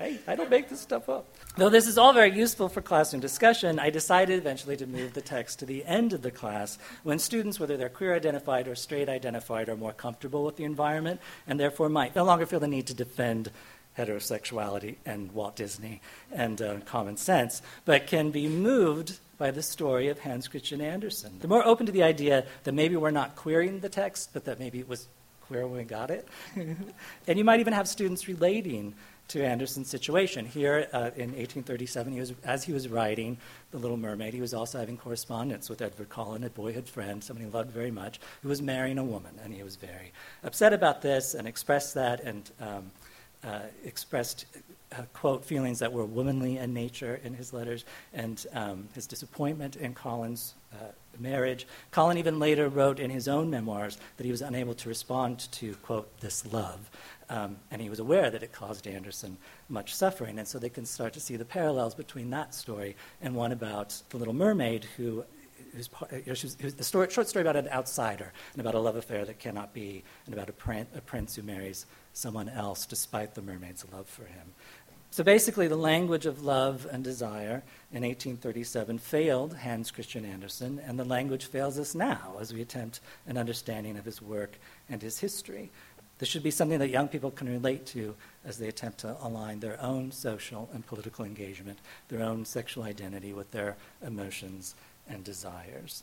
I, I don't make this stuff up. Though this is all very useful for classroom discussion, I decided eventually to move the text to the end of the class when students, whether they're queer identified or straight identified, are more comfortable with the environment and therefore might no longer feel the need to defend heterosexuality and Walt Disney and uh, common sense, but can be moved by the story of Hans Christian Andersen. They're more open to the idea that maybe we're not queering the text, but that maybe it was queer when we got it. (laughs) and you might even have students relating to Andersen's situation. Here uh, in 1837, he was, as he was writing The Little Mermaid, he was also having correspondence with Edward Collin, a boyhood friend, somebody he loved very much, who was marrying a woman. And he was very upset about this and expressed that and um, uh, expressed, uh, quote, feelings that were womanly in nature in his letters and um, his disappointment in Collin's uh, marriage. Collin even later wrote in his own memoirs that he was unable to respond to, quote, this love. Um, and he was aware that it caused Andersen much suffering. And so they can start to see the parallels between that story and one about the Little Mermaid, who who's, know, was, the story, short story about an outsider and about a love affair that cannot be, and about a, prin- a prince who marries someone else despite the mermaid's love for him. So basically, the language of love and desire in 1837 failed Hans Christian Andersen, and the language fails us now as we attempt an understanding of his work and his history. This should be something that young people can relate to as they attempt to align their own social and political engagement, their own sexual identity with their emotions and desires.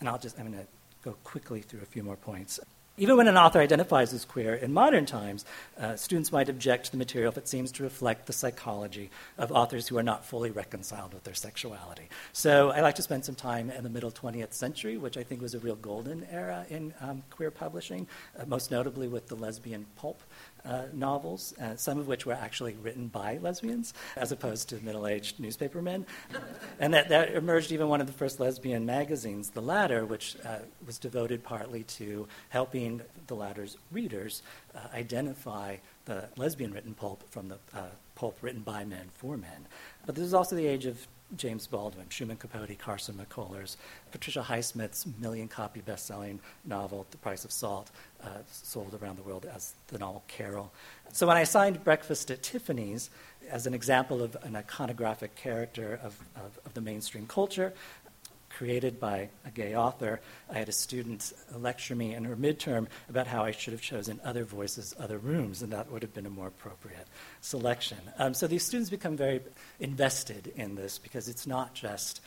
And I'll just, I'm going to go quickly through a few more points. Even when an author identifies as queer in modern times, uh, students might object to the material if it seems to reflect the psychology of authors who are not fully reconciled with their sexuality. So I like to spend some time in the middle 20th century, which I think was a real golden era in um, queer publishing, uh, most notably with the lesbian pulp uh, novels, uh, some of which were actually written by lesbians as opposed to middle aged newspapermen. and that, that emerged even one of the first lesbian magazines, The Ladder, which uh, was devoted partly to helping the Ladder's readers uh, identify the lesbian written pulp from the uh, pulp written by men for men. But this is also the age of James Baldwin, Truman Capote, Carson McCullers, Patricia Highsmith's million copy best selling novel, The Price of Salt, uh, sold around the world as the novel Carol. So when I signed Breakfast at Tiffany's as an example of an iconographic character of, of, of the mainstream culture, created by a gay author, I had a student lecture me in her midterm about how I should have chosen other voices, other rooms, and that would have been a more appropriate selection. Um, so these students become very invested in this because it's not just.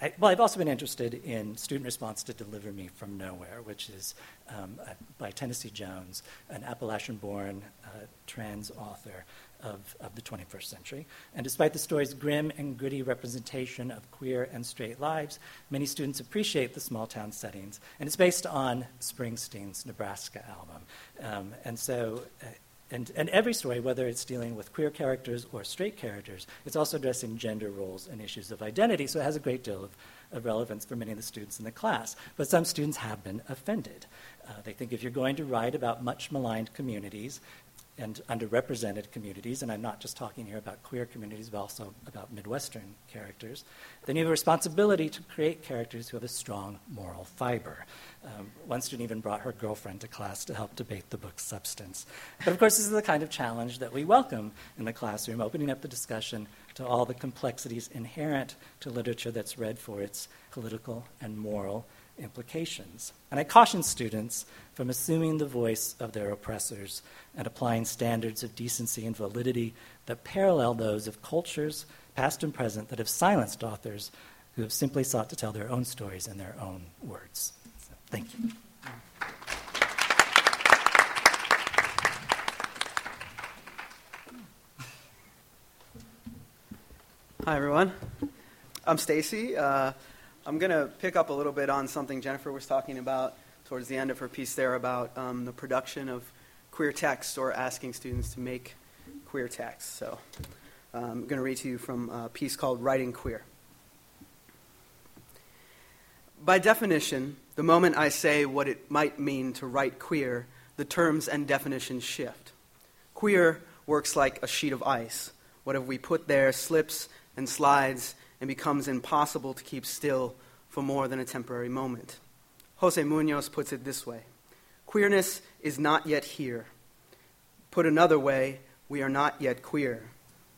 I, well, I've also been interested in student response to Deliver Me from Nowhere, which is um, by Tennessee Jones, an Appalachian born uh, trans author of, of the 21st century. And despite the story's grim and gritty representation of queer and straight lives, many students appreciate the small town settings. And it's based on Springsteen's Nebraska album. Um, and so, uh, and, and every story, whether it's dealing with queer characters or straight characters, it's also addressing gender roles and issues of identity. So it has a great deal of, of relevance for many of the students in the class. But some students have been offended. Uh, they think if you're going to write about much maligned communities, and underrepresented communities, and I'm not just talking here about queer communities, but also about Midwestern characters, then you have a responsibility to create characters who have a strong moral fiber. Um, one student even brought her girlfriend to class to help debate the book's substance. But of course, this is the kind of challenge that we welcome in the classroom, opening up the discussion to all the complexities inherent to literature that's read for its political and moral implications. And I caution students from assuming the voice of their oppressors and applying standards of decency and validity that parallel those of cultures, past and present, that have silenced authors who have simply sought to tell their own stories in their own words. So, thank you. Hi, everyone. I'm Stacy. Uh, I'm going to pick up a little bit on something Jennifer was talking about towards the end of her piece there about um, the production of queer text or asking students to make queer text. So um, I'm going to read to you from a piece called Writing Queer. By definition, the moment I say what it might mean to write queer, the terms and definitions shift. Queer works like a sheet of ice. Whatever we put there slips and slides and becomes impossible to keep still for more than a temporary moment. Jose Munoz puts it this way Queerness is not yet here. Put another way, we are not yet queer.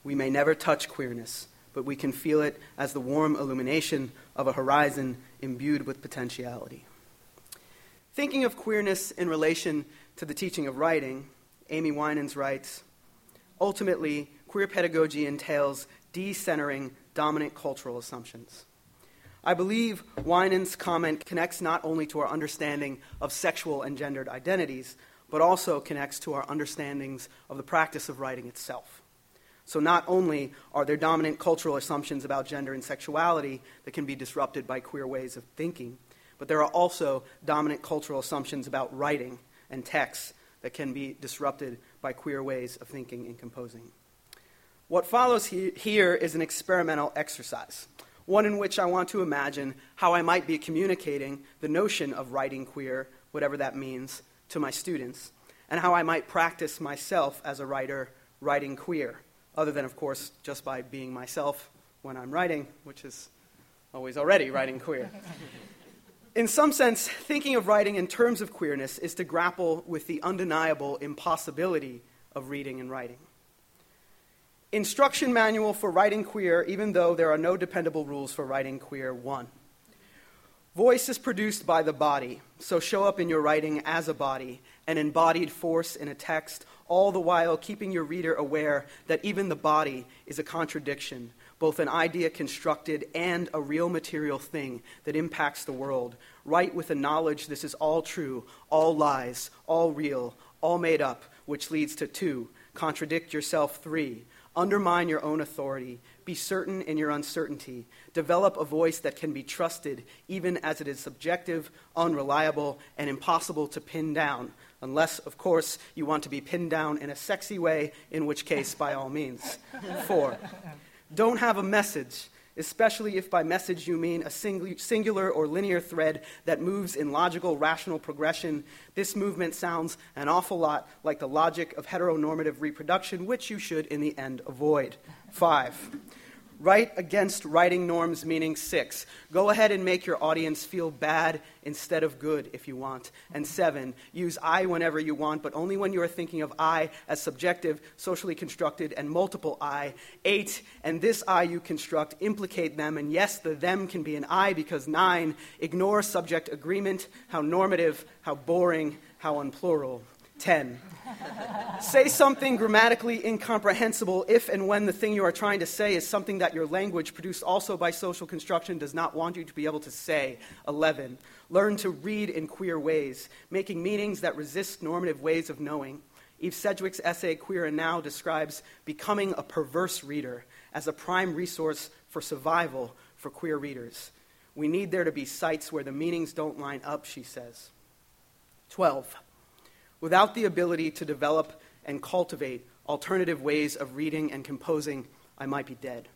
We may never touch queerness, but we can feel it as the warm illumination of a horizon imbued with potentiality. Thinking of queerness in relation to the teaching of writing, Amy Winans writes Ultimately, queer pedagogy entails decentering dominant cultural assumptions. I believe Winans' comment connects not only to our understanding of sexual and gendered identities, but also connects to our understandings of the practice of writing itself. So, not only are there dominant cultural assumptions about gender and sexuality that can be disrupted by queer ways of thinking, but there are also dominant cultural assumptions about writing and text that can be disrupted by queer ways of thinking and composing. What follows he- here is an experimental exercise, one in which I want to imagine how I might be communicating the notion of writing queer, whatever that means, to my students, and how I might practice myself as a writer writing queer, other than, of course, just by being myself when I'm writing, which is always already writing queer. (laughs) In some sense, thinking of writing in terms of queerness is to grapple with the undeniable impossibility of reading and writing. Instruction Manual for Writing Queer, even though there are no dependable rules for writing queer, 1. Voice is produced by the body, so show up in your writing as a body, an embodied force in a text, all the while keeping your reader aware that even the body is a contradiction, both an idea constructed and a real material thing that impacts the world. Write with the knowledge this is all true, all lies, all real, all made up, which leads to two. Contradict yourself, three Undermine your own authority. Be certain in your uncertainty. Develop a voice that can be trusted, even as it is subjective, unreliable, and impossible to pin down. Unless, of course, you want to be pinned down in a sexy way, in which case, by all means. Four, don't have a message. Especially if by message you mean a singular or linear thread that moves in logical, rational progression. This movement sounds an awful lot like the logic of heteronormative reproduction, which you should, in the end, avoid. Five. Write against writing norms, meaning six. Go ahead and make your audience feel bad instead of good if you want. And seven, use I whenever you want, but only when you are thinking of I as subjective, socially constructed, and multiple I. Eight, and this I you construct, implicate them, and yes, the them can be an I because nine, ignore subject agreement, how normative, how boring, how unplural. 10. Say something grammatically incomprehensible if and when the thing you are trying to say is something that your language, produced also by social construction, does not want you to be able to say. 11. Learn to read in queer ways, making meanings that resist normative ways of knowing. Eve Sedgwick's essay, Queer and Now, describes becoming a perverse reader as a prime resource for survival for queer readers. We need there to be sites where the meanings don't line up, she says. 12. Without the ability to develop and cultivate alternative ways of reading and composing, I might be dead.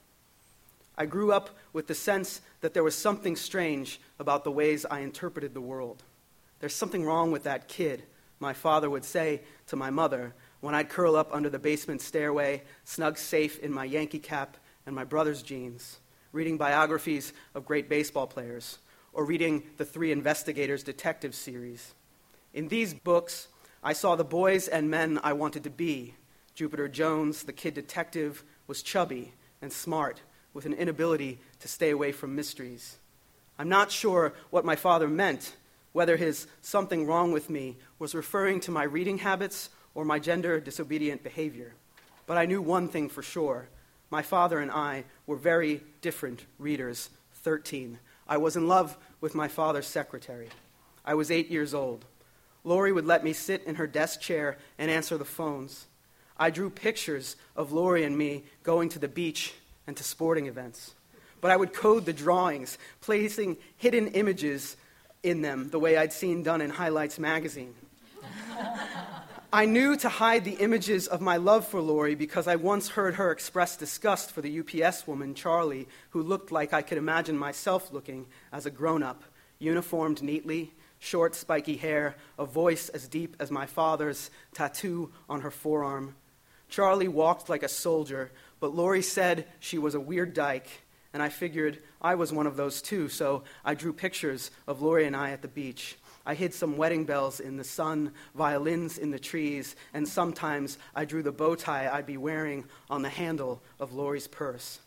I grew up with the sense that there was something strange about the ways I interpreted the world. There's something wrong with that kid, my father would say to my mother when I'd curl up under the basement stairway, snug safe in my Yankee cap and my brother's jeans, reading biographies of great baseball players, or reading the Three Investigators detective series. In these books, I saw the boys and men I wanted to be. Jupiter Jones, the kid detective, was chubby and smart, with an inability to stay away from mysteries. I'm not sure what my father meant, whether his something wrong with me was referring to my reading habits or my gender disobedient behavior. But I knew one thing for sure my father and I were very different readers. 13. I was in love with my father's secretary. I was eight years old. Lori would let me sit in her desk chair and answer the phones. I drew pictures of Lori and me going to the beach and to sporting events. But I would code the drawings, placing hidden images in them the way I'd seen done in Highlights magazine. I knew to hide the images of my love for Lori because I once heard her express disgust for the UPS woman, Charlie, who looked like I could imagine myself looking as a grown up, uniformed neatly, short, spiky hair, a voice as deep as my father's, tattoo on her forearm. Charlie walked like a soldier, but Lori said she was a weird dyke, and I figured I was one of those too, so I drew pictures of Lori and I at the beach. I hid some wedding bells in the sun, violins in the trees, and sometimes I drew the bow tie I'd be wearing on the handle of Lori's purse.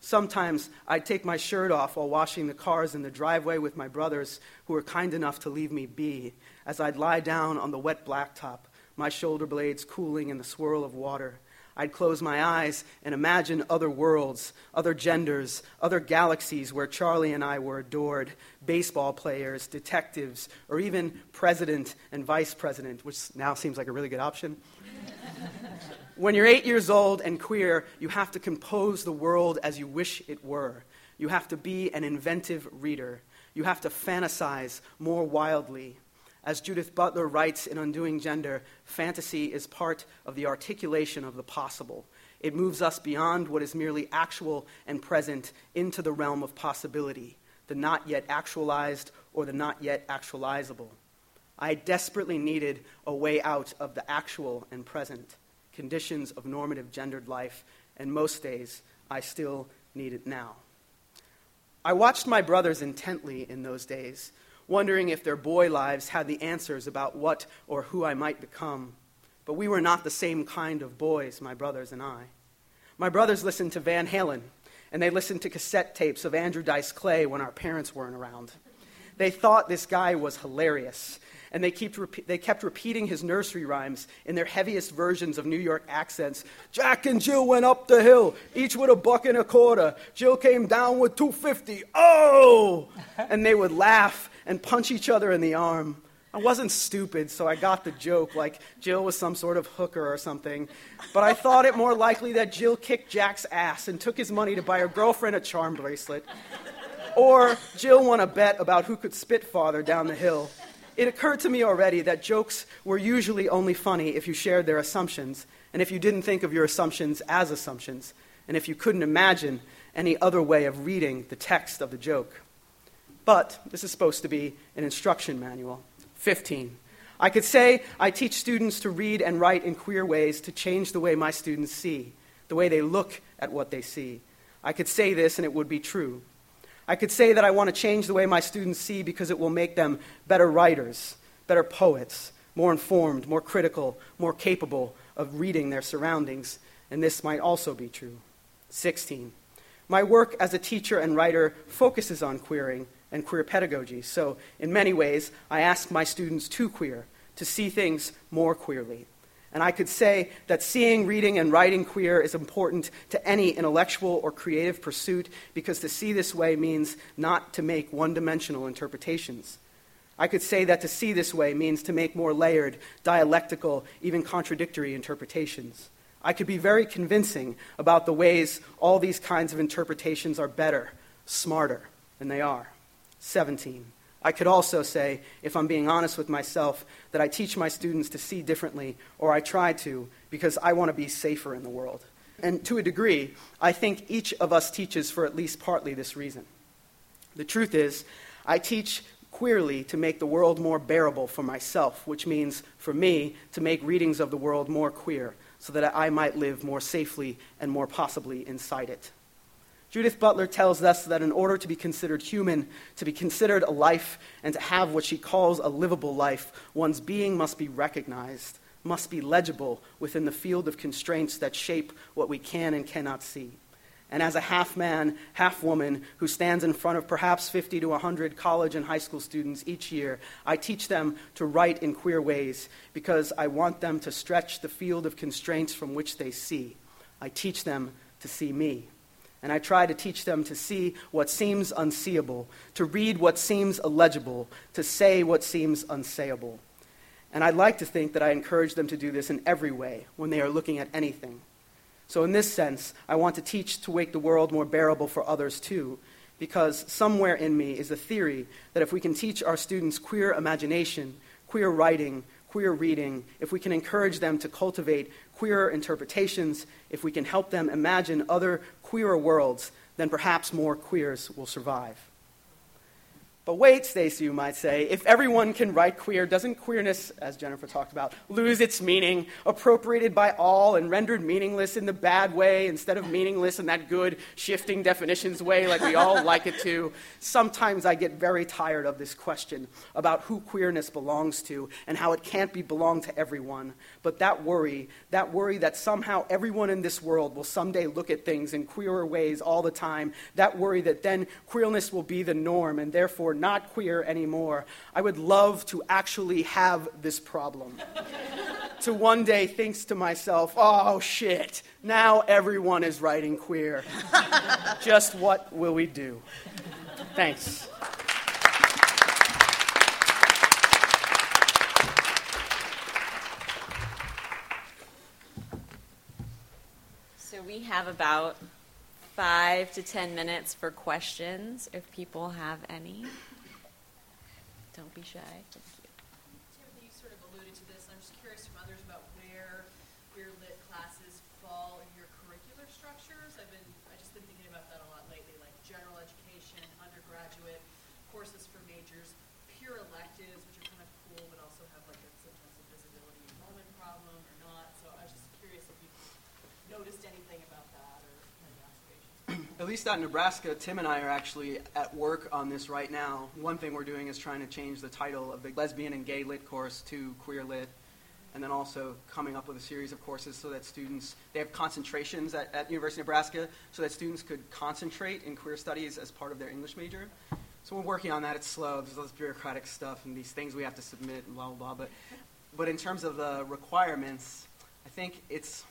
Sometimes I'd take my shirt off while washing the cars in the driveway with my brothers, who were kind enough to leave me be, as I'd lie down on the wet blacktop, my shoulder blades cooling in the swirl of water. I'd close my eyes and imagine other worlds, other genders, other galaxies where Charlie and I were adored baseball players, detectives, or even president and vice president, which now seems like a really good option. (laughs) When you're eight years old and queer, you have to compose the world as you wish it were. You have to be an inventive reader. You have to fantasize more wildly. As Judith Butler writes in Undoing Gender, fantasy is part of the articulation of the possible. It moves us beyond what is merely actual and present into the realm of possibility, the not yet actualized or the not yet actualizable. I desperately needed a way out of the actual and present conditions of normative gendered life, and most days I still need it now. I watched my brothers intently in those days, wondering if their boy lives had the answers about what or who I might become. But we were not the same kind of boys, my brothers and I. My brothers listened to Van Halen, and they listened to cassette tapes of Andrew Dice Clay when our parents weren't around. They thought this guy was hilarious, and they, kept, they kept repeating his nursery rhymes in their heaviest versions of New York accents. Jack and Jill went up the hill, each with a buck and a quarter. Jill came down with 250. Oh! And they would laugh and punch each other in the arm. I wasn't stupid, so I got the joke, like Jill was some sort of hooker or something. But I thought it more likely that Jill kicked Jack's ass and took his money to buy her girlfriend a charm bracelet. Or Jill won a bet about who could spit farther down the hill. It occurred to me already that jokes were usually only funny if you shared their assumptions, and if you didn't think of your assumptions as assumptions, and if you couldn't imagine any other way of reading the text of the joke. But this is supposed to be an instruction manual. 15. I could say I teach students to read and write in queer ways to change the way my students see, the way they look at what they see. I could say this and it would be true. I could say that I want to change the way my students see because it will make them better writers, better poets, more informed, more critical, more capable of reading their surroundings, and this might also be true. 16. My work as a teacher and writer focuses on queering and queer pedagogy, so in many ways, I ask my students to queer, to see things more queerly. And I could say that seeing, reading, and writing queer is important to any intellectual or creative pursuit because to see this way means not to make one dimensional interpretations. I could say that to see this way means to make more layered, dialectical, even contradictory interpretations. I could be very convincing about the ways all these kinds of interpretations are better, smarter, than they are. 17. I could also say, if I'm being honest with myself, that I teach my students to see differently, or I try to, because I want to be safer in the world. And to a degree, I think each of us teaches for at least partly this reason. The truth is, I teach queerly to make the world more bearable for myself, which means, for me, to make readings of the world more queer, so that I might live more safely and more possibly inside it. Judith Butler tells us that in order to be considered human, to be considered a life, and to have what she calls a livable life, one's being must be recognized, must be legible within the field of constraints that shape what we can and cannot see. And as a half man, half woman who stands in front of perhaps 50 to 100 college and high school students each year, I teach them to write in queer ways because I want them to stretch the field of constraints from which they see. I teach them to see me. And I try to teach them to see what seems unseeable, to read what seems illegible, to say what seems unsayable. And I'd like to think that I encourage them to do this in every way when they are looking at anything. So, in this sense, I want to teach to make the world more bearable for others too, because somewhere in me is a theory that if we can teach our students queer imagination, queer writing, queer reading, if we can encourage them to cultivate queer interpretations, if we can help them imagine other queerer worlds, then perhaps more queers will survive. But wait, Stacy, you might say, if everyone can write queer, doesn't queerness, as Jennifer talked about, lose its meaning, appropriated by all and rendered meaningless in the bad way instead of meaningless in that good, shifting definitions way like we all like it to? Sometimes I get very tired of this question about who queerness belongs to and how it can't be belong to everyone. But that worry, that worry that somehow everyone in this world will someday look at things in queerer ways all the time, that worry that then queerness will be the norm and therefore or not queer anymore, I would love to actually have this problem. (laughs) to one day think to myself, oh shit, now everyone is writing queer. (laughs) Just what will we do? Thanks. So we have about five to ten minutes for questions if people have any. Don't be shy. Thank you. Timothy, you sort of alluded to this. I'm just curious from others about where queer lit classes fall in your curricular structures. I've been, I just been thinking about that a lot lately, like general education, undergraduate, courses for majors, pure electives, which are kind of cool, but also have like a, sometimes a visibility enrollment problem or not. So I was just curious if you noticed anything about that or at least in Nebraska, Tim and I are actually at work on this right now. One thing we're doing is trying to change the title of the lesbian and gay lit course to queer lit, and then also coming up with a series of courses so that students they have concentrations at, at University of Nebraska so that students could concentrate in queer studies as part of their English major. So we're working on that. It's slow. There's all this bureaucratic stuff and these things we have to submit and blah blah blah. But but in terms of the requirements, I think it's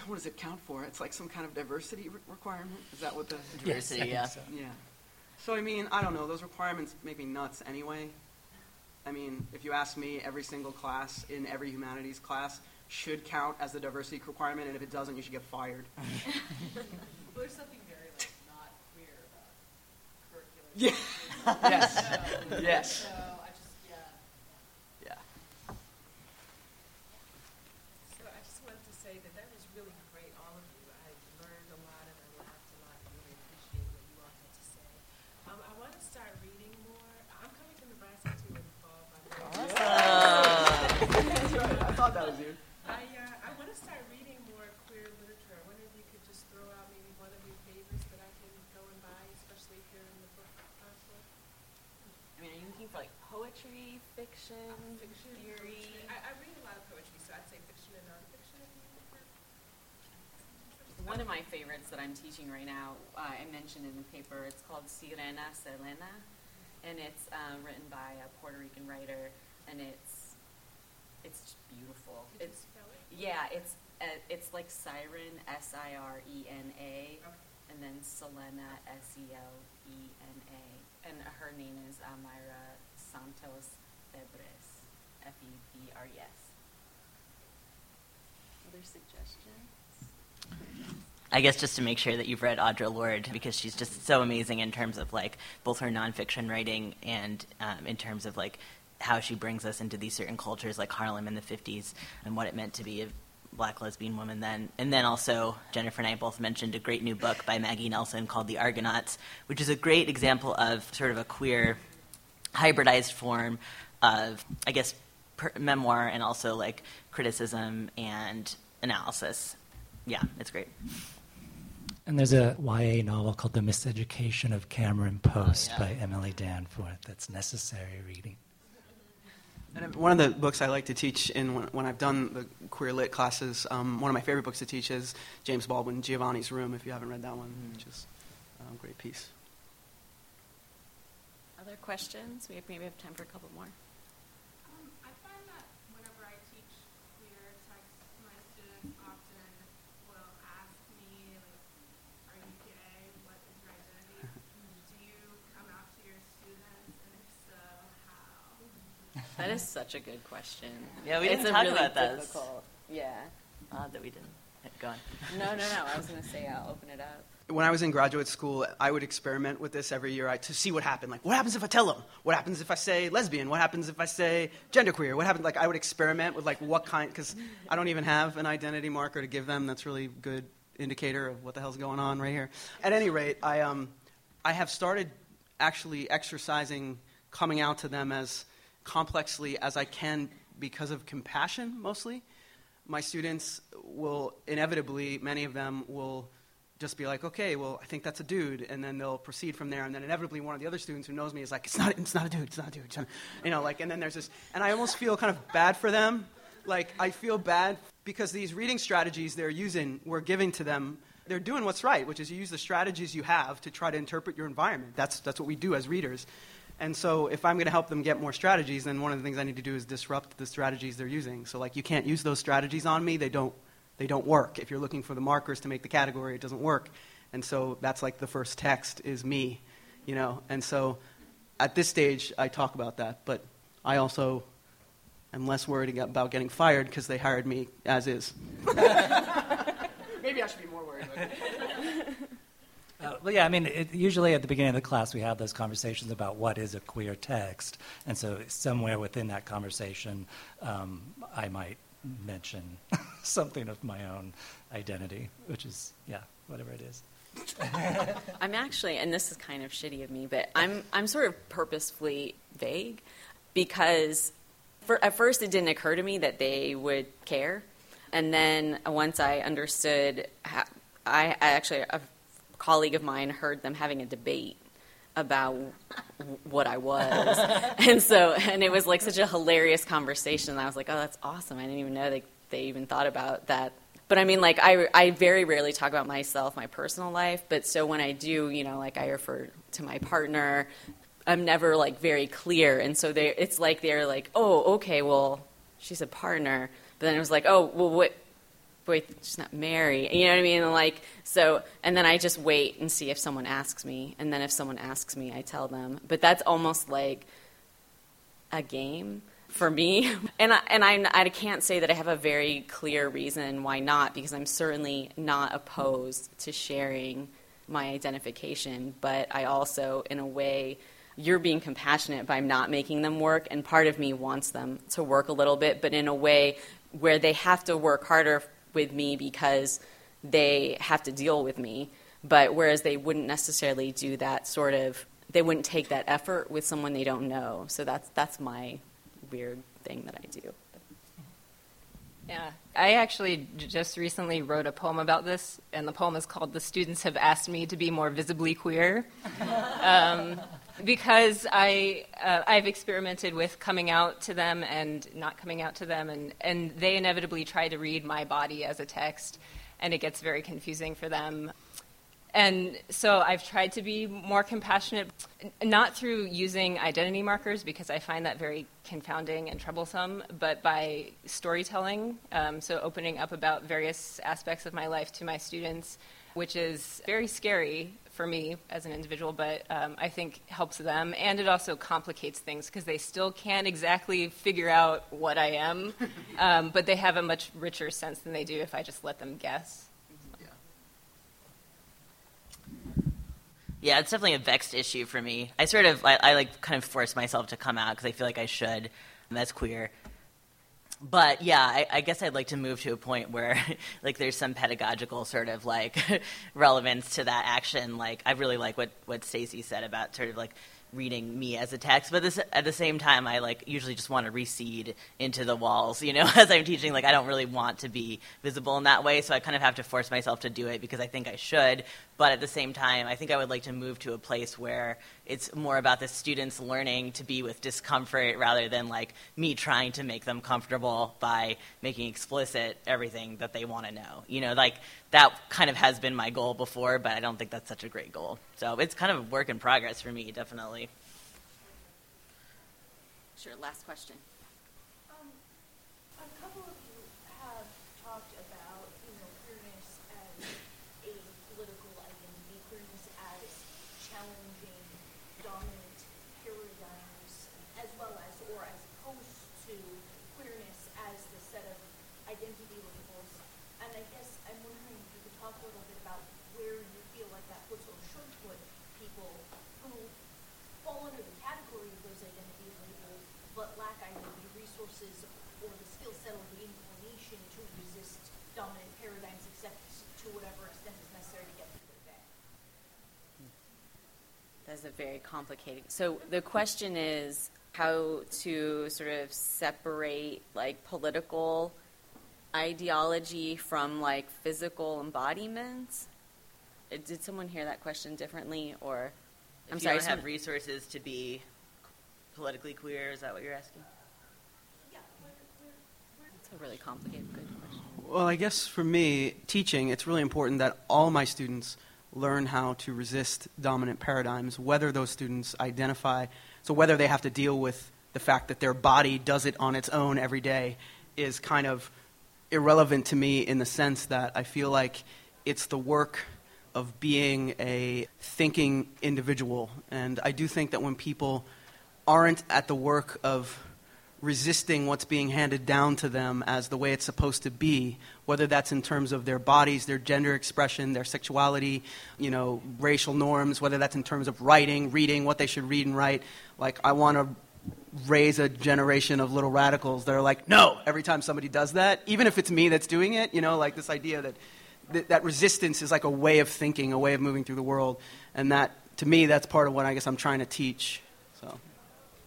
(sighs) what does it count for? It's like some kind of diversity re- requirement. Is that what the Diversity, yeah. So. yeah? So I mean, I don't know. Those requirements make me nuts anyway. I mean, if you ask me, every single class in every humanities class should count as the diversity requirement, and if it doesn't, you should get fired. (laughs) there's something very like not queer about curricular. Yeah. (laughs) yes. So, Yes. So I just yeah. Yeah. So I just wanted to say that that was really great, all of you. I learned a lot you. I, uh, I want to start reading more queer literature. I wonder if you could just throw out maybe one of your favorites that I can go and buy, especially if you're in the book council. I mean, are you looking for like poetry, fiction, Fiction, theory? poetry. I, I read a lot of poetry, so I'd say fiction and nonfiction. if you prefer. One of my favorites that I'm teaching right now, uh, I mentioned in the paper, it's called Sirena Selena, and it's um, written by a Puerto Rican writer, and it's it's just beautiful. Could you It's spell it? yeah, it's uh, it's like siren, S I R E N A, Okay. and then Selena, S E L E N A, and her name is Amira Santos Febres, F E B R E S. Other suggestions? I guess just to make sure that you've read Audre Lorde because she's just so amazing in terms of like both her nonfiction writing and um, in terms of like how she brings us into these certain cultures like Harlem in the 50s and what it meant to be a black lesbian woman then. And then also Jennifer and I both mentioned a great new book by Maggie Nelson called The Argonauts, which is a great example of sort of a queer hybridized form of, I guess, per- memoir and also like criticism and analysis. Yeah, it's great. And there's a YA novel called The Miseducation of Cameron Post Oh, yeah. by Emily Danforth that's necessary reading. And one of the books I like to teach in when, when I've done the queer lit classes, um, one of my favorite books to teach is James Baldwin, Giovanni's Room. If you haven't read that one, which is a great piece. Other questions? We have, maybe have time for a couple more. Um, I find that whenever I teach queer text, my students often will ask me, like, are you gay? What is your identity? Do you come out to your students? And if so, how? That is such a good question. Yeah, we it's didn't a talk really about that. difficult- Yeah. Odd that we didn't. Go on. No, no, no. I was going to say I'll open it up. When I was in graduate school, I would experiment with this every year I, to see what happened. Like, what happens if I tell them? What happens if I say lesbian? What happens if I say genderqueer? What happens? Like, I would experiment with like what kind, because I don't even have an identity marker to give them. That's really good indicator of what the hell's going on right here. At any rate, I um, I have started actually exercising coming out to them as complexly as I can because of compassion mostly. My students will inevitably, many of them will just be like, okay, well, I think that's a dude, and then they'll proceed from there, and then inevitably one of the other students who knows me is like, it's not, it's not a dude, it's not a dude, not you know, like, and then there's this, and I almost feel kind of bad for them, like I feel bad because these reading strategies they're using, we're giving to them. They're doing what's right, which is you use the strategies you have to try to interpret your environment. That's that's what we do as readers. And so, if I'm going to help them get more strategies, then one of the things I need to do is disrupt the strategies they're using. So, like, you can't use those strategies on me; they don't they don't work. If you're looking for the markers to make the category, it doesn't work. And so, that's like the first text is me, you know. And so, at this stage, I talk about that, but I also am less worried about getting fired because they hired me as is. (laughs) Maybe I should be more worried. Uh, well, yeah, I mean, it, usually at the beginning of the class, we have those conversations about what is a queer text. And so, somewhere within that conversation, um, I might mention (laughs) something of my own identity, which is, yeah, whatever it is. (laughs) I'm actually, and this is kind of shitty of me, but I'm I'm sort of purposefully vague because for, at first it didn't occur to me that they would care, and then once I understood, how, I, I actually colleague of mine heard them having a debate about what I was, (laughs) and so and it was like such a hilarious conversation. I was like, oh, that's awesome. I didn't even know they they even thought about that. But I mean, like I I very rarely talk about myself, my personal life. But so when I do, you know, like I refer to my partner, I'm never like very clear, and so they it's like they're like, oh, okay, well, she's a partner. But then it was like, oh, well, what? Wait, she's not married. You know what I mean? Like so, and then I just wait and see if someone asks me, and then if someone asks me, I tell them. But that's almost like a game for me. (laughs) And I, and I, I can't say that I have a very clear reason why not, because I'm certainly not opposed to sharing my identification. But I also, in a way, you're being compassionate by not making them work, and part of me wants them to work a little bit, but in a way where they have to work harder with me because they have to deal with me. But whereas they wouldn't necessarily do that sort of, they wouldn't take that effort with someone they don't know. So that's that's my weird thing that I do. Yeah, I actually just recently wrote a poem about this, and the poem is called "The Students Have Asked Me to Be More Visibly Queer," (laughs) um, because I uh, I've experimented with coming out to them and not coming out to them, and and they inevitably try to read my body as a text, and it gets very confusing for them. And so I've tried to be more compassionate, not through using identity markers because I find that very confounding and troublesome, but by storytelling. Um, so opening up about various aspects of my life to my students, which is very scary for me as an individual, but um, I think helps them. And it also complicates things because they still can't exactly figure out what I am, (laughs) um, but they have a much richer sense than they do if I just let them guess. Yeah, it's definitely a vexed issue for me. I sort of, I, I like kind of force myself to come out because I feel like I should, and that's queer. But yeah, I, I guess I'd like to move to a point where, (laughs) like, there's some pedagogical sort of like (laughs) relevance to that action. Like, I really like what what Stacy said about sort of like reading me as a text, but this, at the same time, I like usually just want to recede into the walls, you know, (laughs) as I'm teaching. Like, I don't really want to be visible in that way, so I kind of have to force myself to do it because I think I should. But at the same time, I think I would like to move to a place where it's more about the students learning to be with discomfort rather than like me trying to make them comfortable by making explicit everything that they want to know. You know, like that kind of has been my goal before, but I don't think that's such a great goal. So it's kind of a work in progress for me, definitely. Sure, last question. Um, a couple of you have talked about, you know, queerness as a political identity, queerness as challenging dominant paradigms, as well as, or as opposed to queerness as the set of identity labels. And I guess I'm wondering if you could talk a little bit about where you feel like that puts or should put people who fall under the category of those identity labels, but lack either the resources or the skill set or the inclination to resist dominant paradigms, except to whatever extent is necessary to get through their day. That's a very complicated. So the question is how to sort of separate like political ideology from like physical embodiments. Uh, Did someone hear that question differently, or If I'm you sorry, don't have resources to be politically queer, is that what you're asking? Yeah, it's a really complicated, good question. Well, I guess for me, teaching, it's really important that all my students learn how to resist dominant paradigms, whether those students identify, so whether they have to deal with the fact that their body does it on its own every day is kind of irrelevant to me in the sense that I feel like it's the work of being a thinking individual. And I do think that when people aren't at the work of resisting what's being handed down to them as the way it's supposed to be, whether that's in terms of their bodies, their gender expression, their sexuality, you know, racial norms, whether that's in terms of writing, reading, what they should read and write. Like, I want to raise a generation of little radicals that are like, no, every time somebody does that, even if it's me that's doing it, you know, like this idea that that, resistance is like a way of thinking, a way of moving through the world. And that, to me, that's part of what I guess I'm trying to teach. So.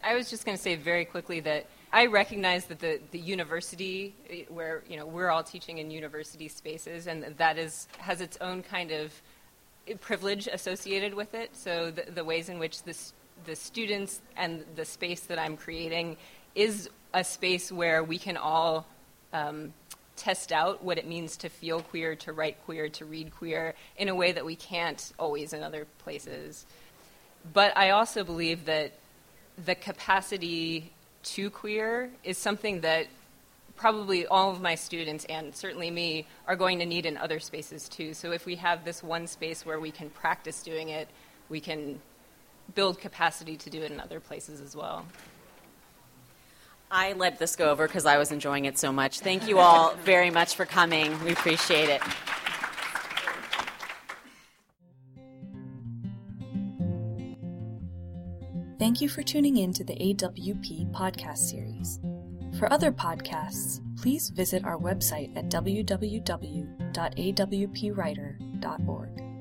I was just going to say very quickly that I recognize that the, the university, eh, where you know we're all teaching in university spaces, and that is has its own kind of eh, privilege associated with it. So the, the ways in which this, the students and the space that I'm creating is a space where we can all um, test out what it means to feel queer, to write queer, to read queer in a way that we can't always in other places. But I also believe that the capacity to queer is something that probably all of my students and certainly me are going to need in other spaces too. So if we have this one space where we can practice doing it, we can build capacity to do it in other places as well. I let this go over because I was enjoying it so much. Thank you all very much for coming. We appreciate it. Thank you for tuning in to the AWP podcast series. For other podcasts, please visit our website at www.awpwriter.org.